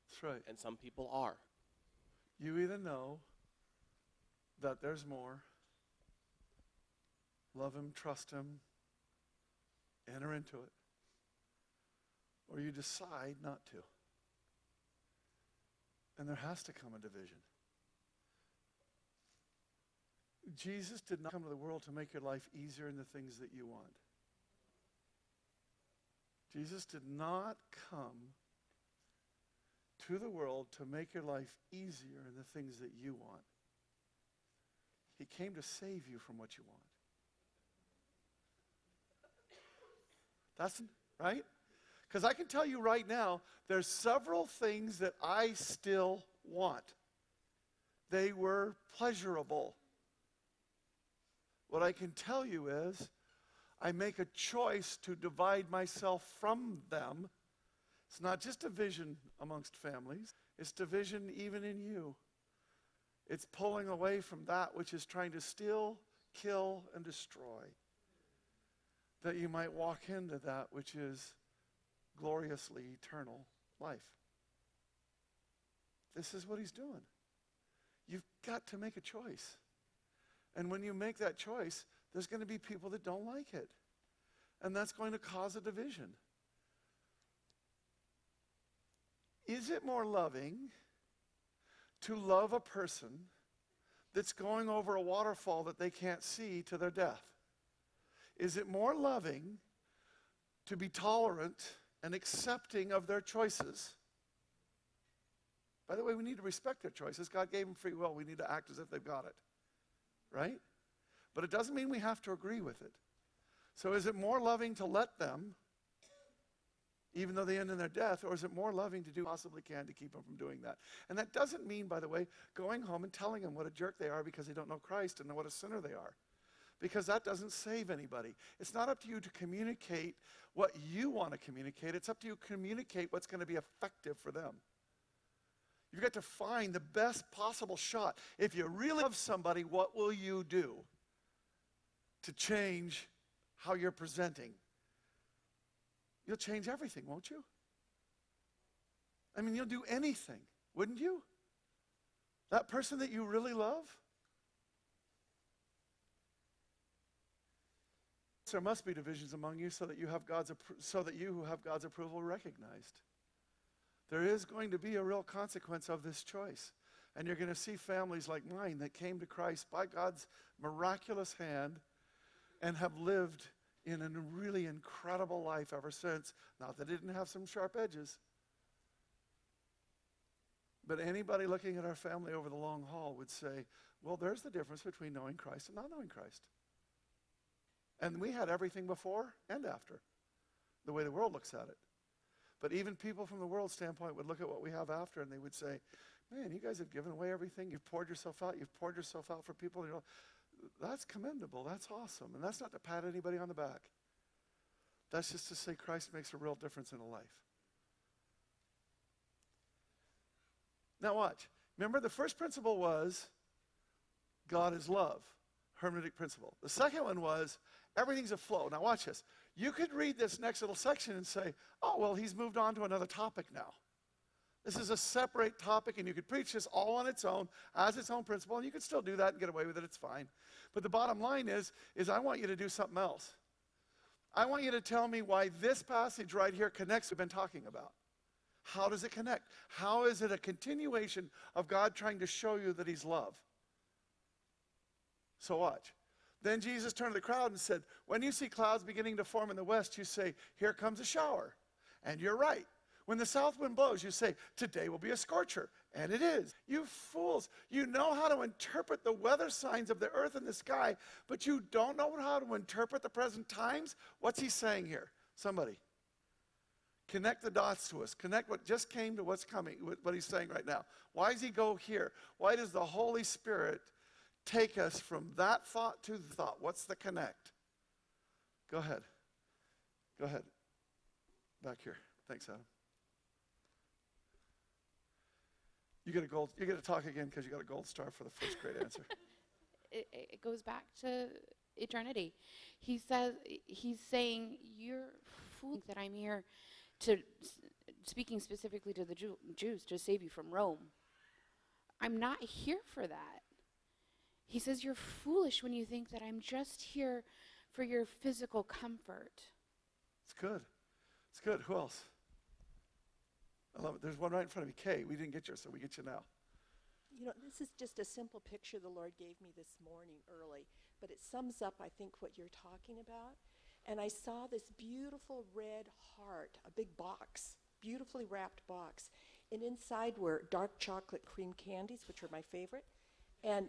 That's right. and some people are. You either know that there's more, love Him, trust Him, enter into it, or you decide not to. And there has to come a division. Jesus did not come to the world to make your life easier in the things that you want. Jesus did not come to the world to make your life easier in the things that you want. He came to save you from what you want. That's right? Because I can tell you right now, there's several things that I still want. They were pleasurable. What I can tell you is, I make a choice to divide myself from them. It's not just division amongst families, it's division even in you. It's pulling away from that which is trying to steal, kill, and destroy. That you might walk into that which is gloriously eternal life. This is what he's doing. You've got to make a choice. And when you make that choice, there's going to be people that don't like it. And that's going to cause a division. Is it more loving to love a person that's going over a waterfall that they can't see to their death? Is it more loving to be tolerant and accepting of their choices? By the way, we need to respect their choices. God gave them free will. We need to act as if they've got it. Right? but it doesn't mean we have to agree with it. So is it more loving to let them, even though they end in their death, or is it more loving to do possibly can to keep them from doing that? And that doesn't mean, by the way, going home and telling them what a jerk they are because they don't know Christ and what a sinner they are. Because that doesn't save anybody. It's not up to you to communicate what you want to communicate. It's up to you to communicate what's going to be effective for them. You've got to find the best possible shot. If you really love somebody, what will you do to change how you're presenting? You'll change everything, won't you? I mean, you'll do anything, wouldn't you? That person that you really love? There must be divisions among you so that you have God's so that you who have God's approval recognized. There is going to be a real consequence of this choice. And you're going to see families like mine that came to Christ by God's miraculous hand and have lived in a really incredible life ever since. Not that it didn't have some sharp edges. But anybody looking at our family over the long haul would say, well, there's the difference between knowing Christ and not knowing Christ. And we had everything before and after, the way the world looks at it. But even people from the world standpoint would look at what we have after and they would say, man, you guys have given away everything. You've poured yourself out. You've poured yourself out for people. You know, that's commendable. That's awesome. And that's not to pat anybody on the back. That's just to say Christ makes a real difference in a life. Now, watch. Remember, the first principle was God is love, hermeneutic principle. The second one was everything's a flow. Now, watch this. You could read this next little section and say, oh, well, he's moved on to another topic now. This is a separate topic, and you could preach this all on its own, as its own principle, and you could still do that and get away with it. It's fine. But the bottom line is, is I want you to do something else. I want you to tell me why this passage right here connects we've been talking about. How does it connect? How is it a continuation of God trying to show you that He's love? So watch. Then Jesus turned to the crowd and said, When you see clouds beginning to form in the west, you say, Here comes a shower. And you're right. When the south wind blows, you say, Today will be a scorcher. And it is. You fools, you know how to interpret the weather signs of the earth and the sky, but you don't know how to interpret the present times? What's he saying here? Somebody. Connect the dots to us. Connect what just came to what's coming, what he's saying right now. Why does he go here? Why does the Holy Spirit take us from that thought to the thought? What's the connect? Go ahead. Go ahead. Back here. Thanks, Adam. You get a gold. You get to talk again because you got a gold star for the first great answer. it, it goes back to eternity. He says he's saying you're fooling that I'm here to speaking specifically to the Jew, Jews to save you from Rome. I'm not here for that. He says you're foolish when you think that I'm just here for your physical comfort. It's good. It's good. Who else? I love it. There's one right in front of me. Kay, we didn't get yours, so we get you now. You know, this is just a simple picture the Lord gave me this morning early, but it sums up, I think, what you're talking about. And I saw this beautiful red heart, a big box, beautifully wrapped box. And inside were dark chocolate cream candies, which are my favorite. And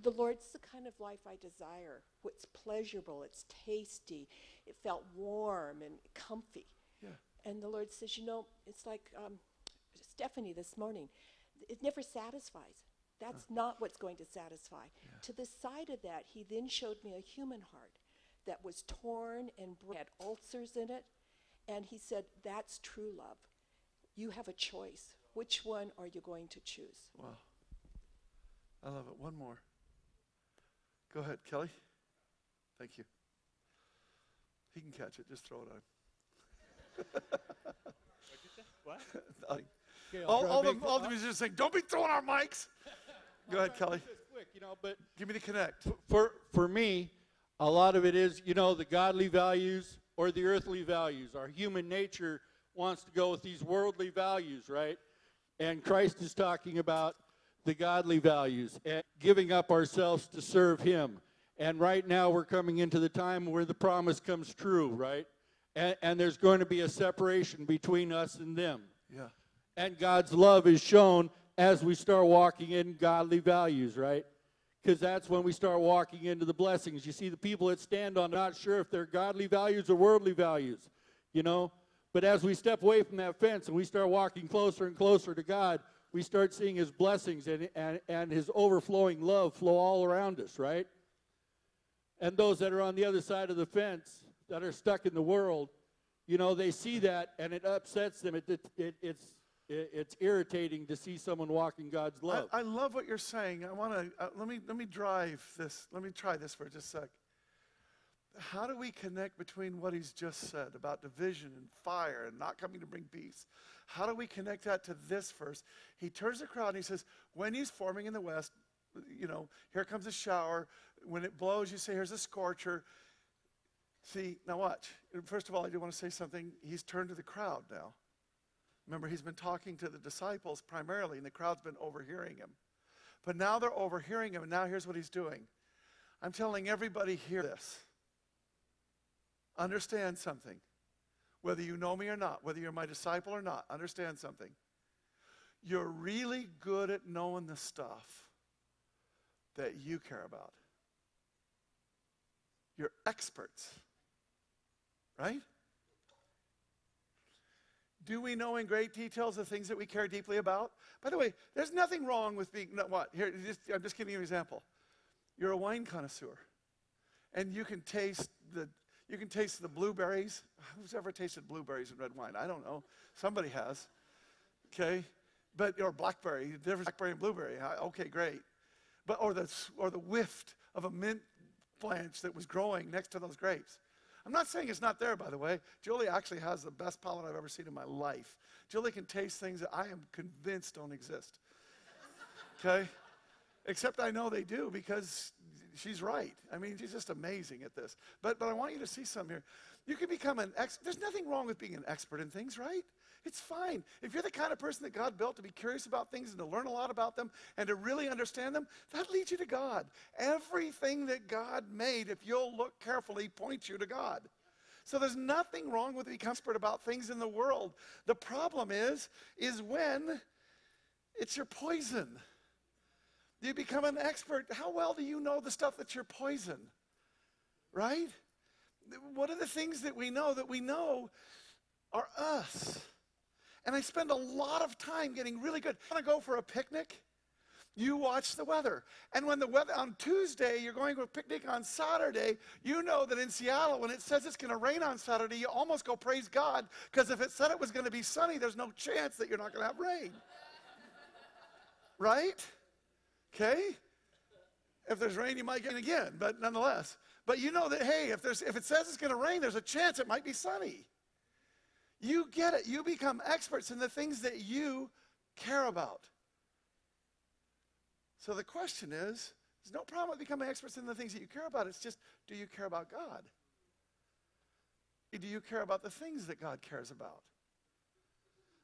the Lord's the kind of life I desire. It's pleasurable, it's tasty, it felt warm and comfy. Yeah. And the Lord says, You know, it's like um, Stephanie this morning, it never satisfies. That's not what's going to satisfy. Yeah. To the side of that, he then showed me a human heart that was torn and had ulcers in it. And he said, That's true love. You have a choice. Which one are you going to choose? Wow. I love it. One more. Go ahead, Kelly. Thank you. He can catch it. Just throw it on him. What? Okay, all, all, the, all the musicians saying, don't be throwing our mics. Go ahead, Kelly. Quick, you know, but Give me the connect. for for me, a lot of it is, you know, the godly values or the earthly values. Our human nature wants to go with these worldly values, right? And Christ is talking about the godly values and giving up ourselves to serve Him. And right now, we're coming into the time where the promise comes true, right? And, and there's going to be a separation between us and them. Yeah. And God's love is shown as we start walking in godly values, right? because that's when we start walking into the blessings. You see, the people that stand on, not sure if they're godly values or worldly values, you know. But as we step away from that fence and we start walking closer and closer to God, we start seeing His blessings and, and, and His overflowing love flow all around us, right? And those that are on the other side of the fence, that are stuck in the world, you know, they see that and it upsets them. It, it, it, it's, it, it's irritating to see someone walking God's I, love. I love what you're saying. I want to uh, let me let me drive this. Let me try this for just a sec. How do we connect between what he's just said about division and fire and not coming to bring peace? How do we connect that to this verse? He turns the crowd and he says, "When he's forming in the west, you know, here comes a shower. When it blows, you say, here's a scorcher." See, now watch. First of all, I do want to say something. He's turned to the crowd now. Remember, he's been talking to the disciples primarily, and the crowd's been overhearing him. But now they're overhearing him, and now here's what he's doing. I'm telling everybody here this. Understand something. Whether you know me or not, whether you're my disciple or not, understand something. You're really good at knowing the stuff that you care about. You're experts, right? Do we know in great details the things that we care deeply about? By the way, there's nothing wrong with being, no, what? Here, just, I'm just giving you an example. You're a wine connoisseur, and you can taste the, you can taste the blueberries. Who's ever tasted blueberries in red wine? I don't know. Somebody has. Okay, but or blackberry, the difference blackberry and blueberry. Okay, great. But or the or the whiff of a mint plant that was growing next to those grapes. I'm not saying it's not there, by the way. Julie actually has the best palate I've ever seen in my life. Julie can taste things that I am convinced don't exist. Okay? Except I know they do because she's right. I mean, she's just amazing at this. But, but I want you to see something here. You can become an ex. There's nothing wrong with being an expert in things, right? It's fine. If you're the kind of person that God built to be curious about things and to learn a lot about them and to really understand them, that leads you to God. Everything that God made, if you'll look carefully, points you to God. So there's nothing wrong with becoming expert about things in the world. The problem is, is when it's your poison. You become an expert. How well do you know the stuff that's your poison? Right? What are the things that we know that we know are us? And I spend a lot of time getting really good. Want to go for a picnic? You watch the weather. And when the weather on Tuesday, you're going to a picnic on Saturday, you know that in Seattle, when it says it's going to rain on Saturday, you almost go praise God because if it said it was going to be sunny, there's no chance that you're not going to have rain. right? Okay? If there's rain, you might get it again, but nonetheless. But you know that, hey, if, there's, if it says it's going to rain, there's a chance it might be sunny. You get it. You become experts in the things that you care about. So the question is there's no problem with becoming experts in the things that you care about. It's just, do you care about God? Do you care about the things that God cares about?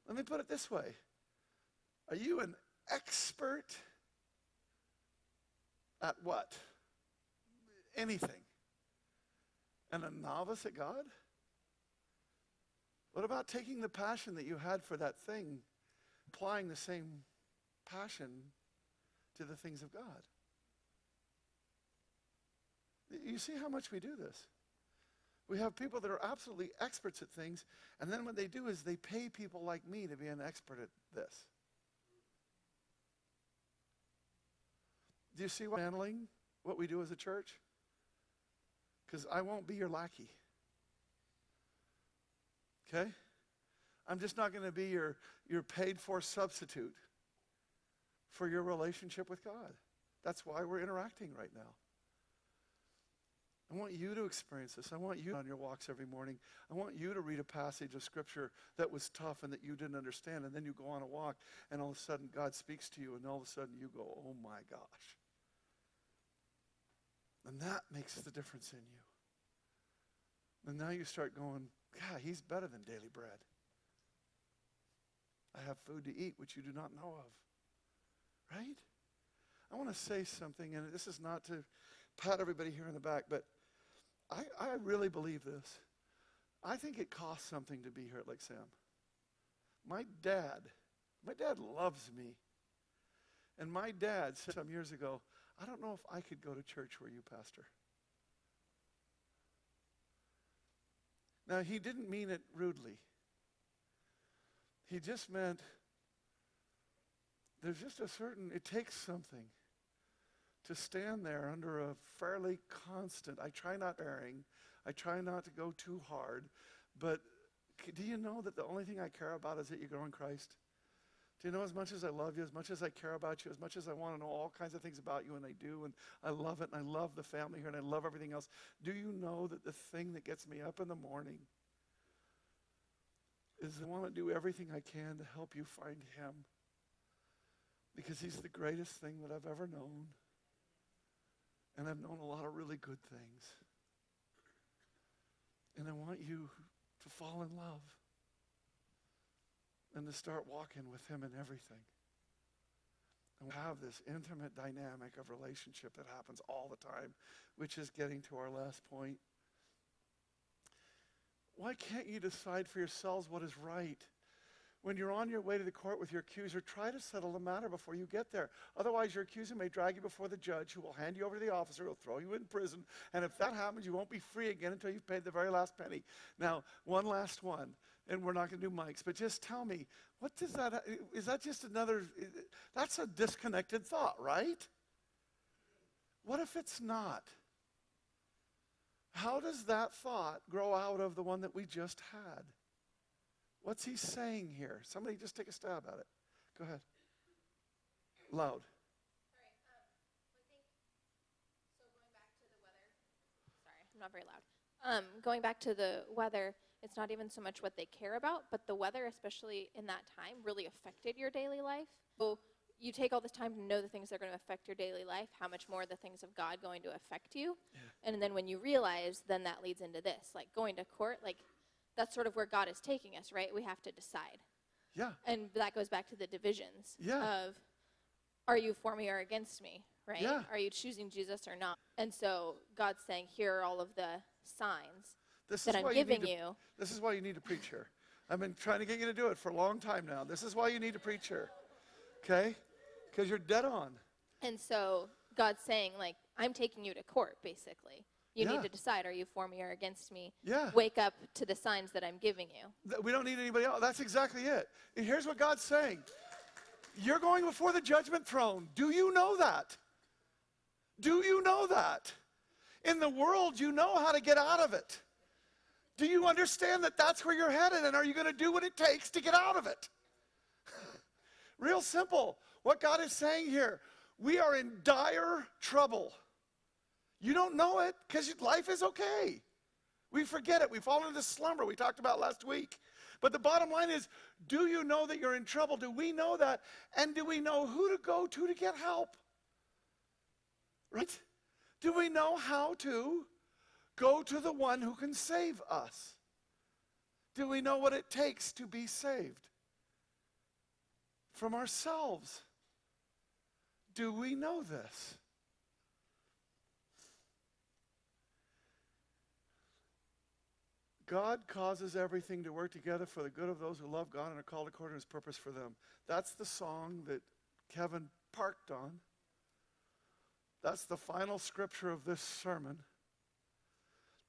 Let me put it this way Are you an expert at what? Anything. And a novice at God? What about taking the passion that you had for that thing, applying the same passion to the things of God? You see how much we do this? We have people that are absolutely experts at things, and then what they do is they pay people like me to be an expert at this. Do you see what handling what we do as a church? Because I won't be your lackey. Okay? I'm just not going to be your, your paid for substitute for your relationship with God. That's why we're interacting right now. I want you to experience this. I want you on your walks every morning. I want you to read a passage of scripture that was tough and that you didn't understand. And then you go on a walk, and all of a sudden God speaks to you, and all of a sudden you go, oh my gosh. And that makes the difference in you. And now you start going, God, he's better than daily bread. I have food to eat which you do not know of. Right? I want to say something, and this is not to pat everybody here in the back, but I, I really believe this. I think it costs something to be here at Lake Samm. My dad, my dad loves me. And my dad said some years ago, I don't know if I could go to church where you pastor. Now, he didn't mean it rudely. He just meant there's just a certain, it takes something to stand there under a fairly constant, I try not erring, I try not to go too hard, but do you know that the only thing I care about is that you grow in Christ? Do you know as much as I love you, as much as I care about you, as much as I want to know all kinds of things about you, and I do, and I love it, and I love the family here, and I love everything else, do you know that the thing that gets me up in the morning is I want to do everything I can to help you find Him? Because He's the greatest thing that I've ever known. And I've known a lot of really good things. And I want you to fall in love and to start walking with Him in everything. And we have this intimate dynamic of relationship that happens all the time, which is getting to our last point. Why can't you decide for yourselves what is right? When you're on your way to the court with your accuser, try to settle the matter before you get there. Otherwise, your accuser may drag you before the judge, who will hand you over to the officer, who will throw you in prison. And if that happens, you won't be free again until you've paid the very last penny. Now, one last one, and we're not going to do mics, but just tell me, what does that, is that just another, that's a disconnected thought, right? What if it's not? How does that thought grow out of the one that we just had? What's he saying here? Somebody just take a stab at it. Go ahead. Loud. Sorry, I'm not very loud. Um, going back to the weather, it's not even so much what they care about, but the weather, especially in that time, really affected your daily life. So you take all this time to know the things that are going to affect your daily life, how much more the things of God going to affect you. And then when you realize, then that leads into this. Like going to court, like that's sort of where God is taking us, right? We have to decide. Yeah. And that goes back to the divisions Yeah. of are you for me or against me, right? Yeah. Are you choosing Jesus or not? And so God's saying, here are all of the signs This that is I'm why giving you, need you. to, This is why you need to preach here. I've been trying to get you to do it for a long time now. This is why you need to preach here. Okay? Because you're dead on. And so God's saying, like, I'm taking you to court, basically. You Yeah. need to decide, are you for me or against me? Yeah. Wake up to the signs that I'm giving you. We don't need anybody else. That's exactly it. And here's what God's saying You're going before the judgment throne. Do you know that? Do you know that? In the world, you know how to get out of it. Do you understand that that's where you're headed? And are you going to do what it takes to get out of it? Real simple. What God is saying here we are in dire trouble. You don't know it because life is okay. We forget it. We fall into slumber we talked about last week. But the bottom line is do you know that you're in trouble? Do we know that? And do we know who to go to to get help? Right? Do we know how to go to the one who can save us? Do we know what it takes to be saved? From ourselves. Do we know this? God causes everything to work together for the good of those who love God and are called according to his purpose for them. That's the song that Kevin parked on. That's the final scripture of this sermon.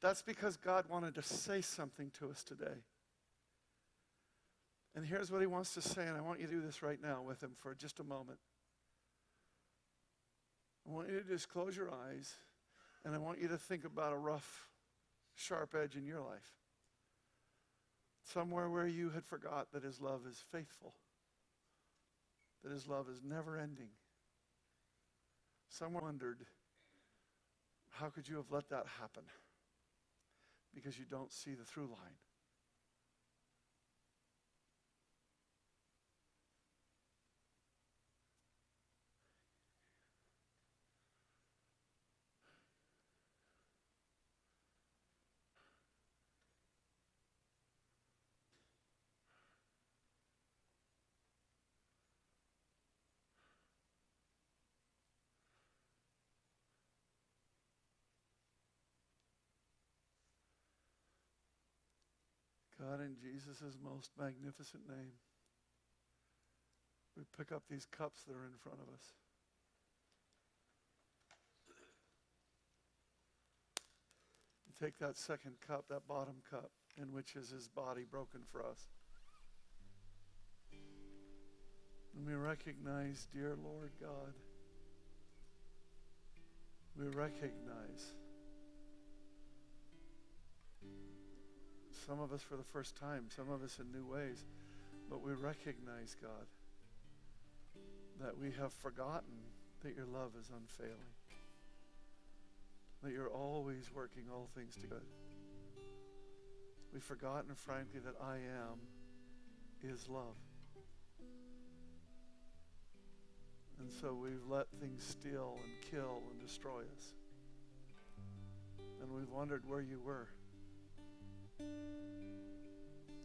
That's because God wanted to say something to us today. And here's what he wants to say, and I want you to do this right now with him for just a moment. I want you to just close your eyes, and I want you to think about a rough, sharp edge in your life. Somewhere where you had forgot that his love is faithful, that his love is never ending. Someone wondered, how could you have let that happen? Because you don't see the through line. God, in Jesus' most magnificent name, we pick up these cups that are in front of us. Take that second cup, that bottom cup, in which is his body broken for us. And we recognize, dear Lord God, we recognize some of us for the first time, some of us in new ways, but we recognize, God, that we have forgotten that your love is unfailing, that you're always working all things to good. We've forgotten, frankly, that I am is love. And so we've let things steal and kill and destroy us. And we've wondered where you were.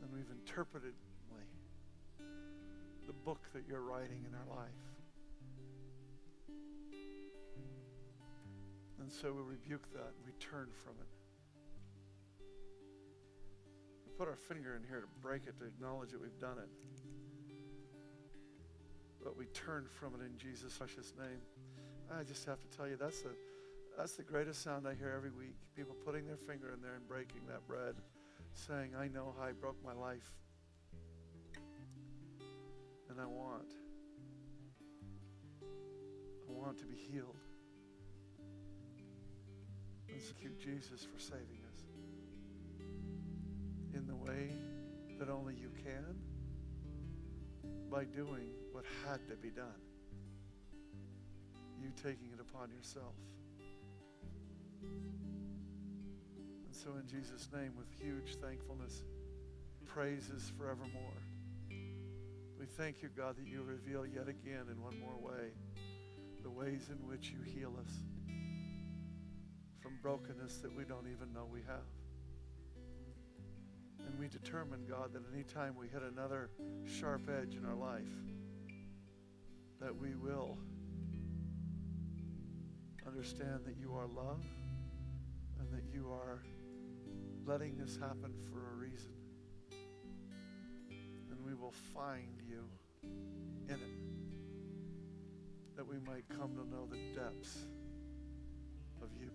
And we've interpreted the book that you're writing in our life. And so we rebuke that and we turn from it. We put our finger in here to break it, to acknowledge that we've done it. But we turn from it in Jesus' precious name. I just have to tell you, that's the, that's the greatest sound I hear every week. People putting their finger in there and breaking that bread, saying, I know how I broke my life. And I want, I want to be healed. Thank you, Jesus, for saving us in the way that only you can by doing what had to be done. You taking it upon yourself. So, in Jesus' name, with huge thankfulness, praises forevermore. We thank you, God, that you reveal yet again in one more way the ways in which you heal us from brokenness that we don't even know we have. And we determine, God, that anytime we hit another sharp edge in our life, that we will understand that you are love and that you are letting this happen for a reason. And we will find you in it, that we might come to know the depths of you.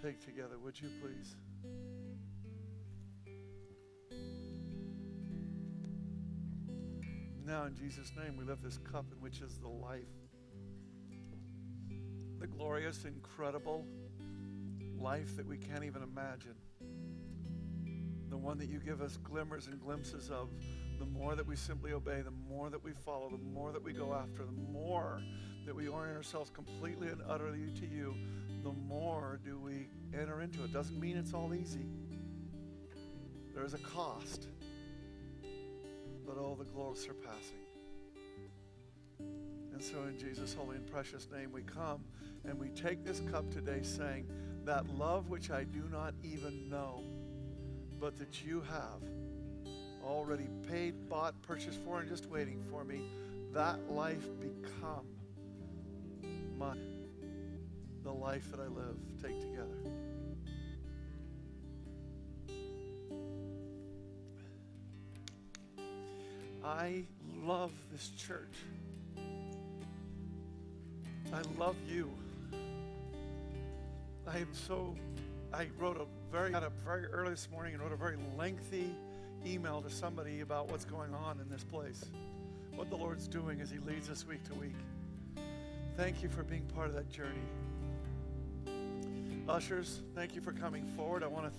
Take together, would you please? Now, in Jesus' name, we lift this cup in which is the life, the glorious, incredible life that we can't even imagine, the one that you give us glimmers and glimpses of. The more that we simply obey, the more that we follow, the more that we go after, the more that we orient ourselves completely and utterly to you, the more do we enter into it. Doesn't mean it's all easy. There is a cost but all the glory surpassing. And so, in Jesus' holy and precious name, we come and we take this cup today, saying, That love which I do not even know, but that you have already paid, bought, purchased for, and just waiting for me, that life become my the life that I live. Take together. I love this church. I love you. I am so, I wrote a very, got up very early this morning and wrote a very lengthy email to somebody about what's going on in this place, what the Lord's doing as He leads us week to week. Thank you for being part of that journey. Ushers, thank you for coming forward. I want to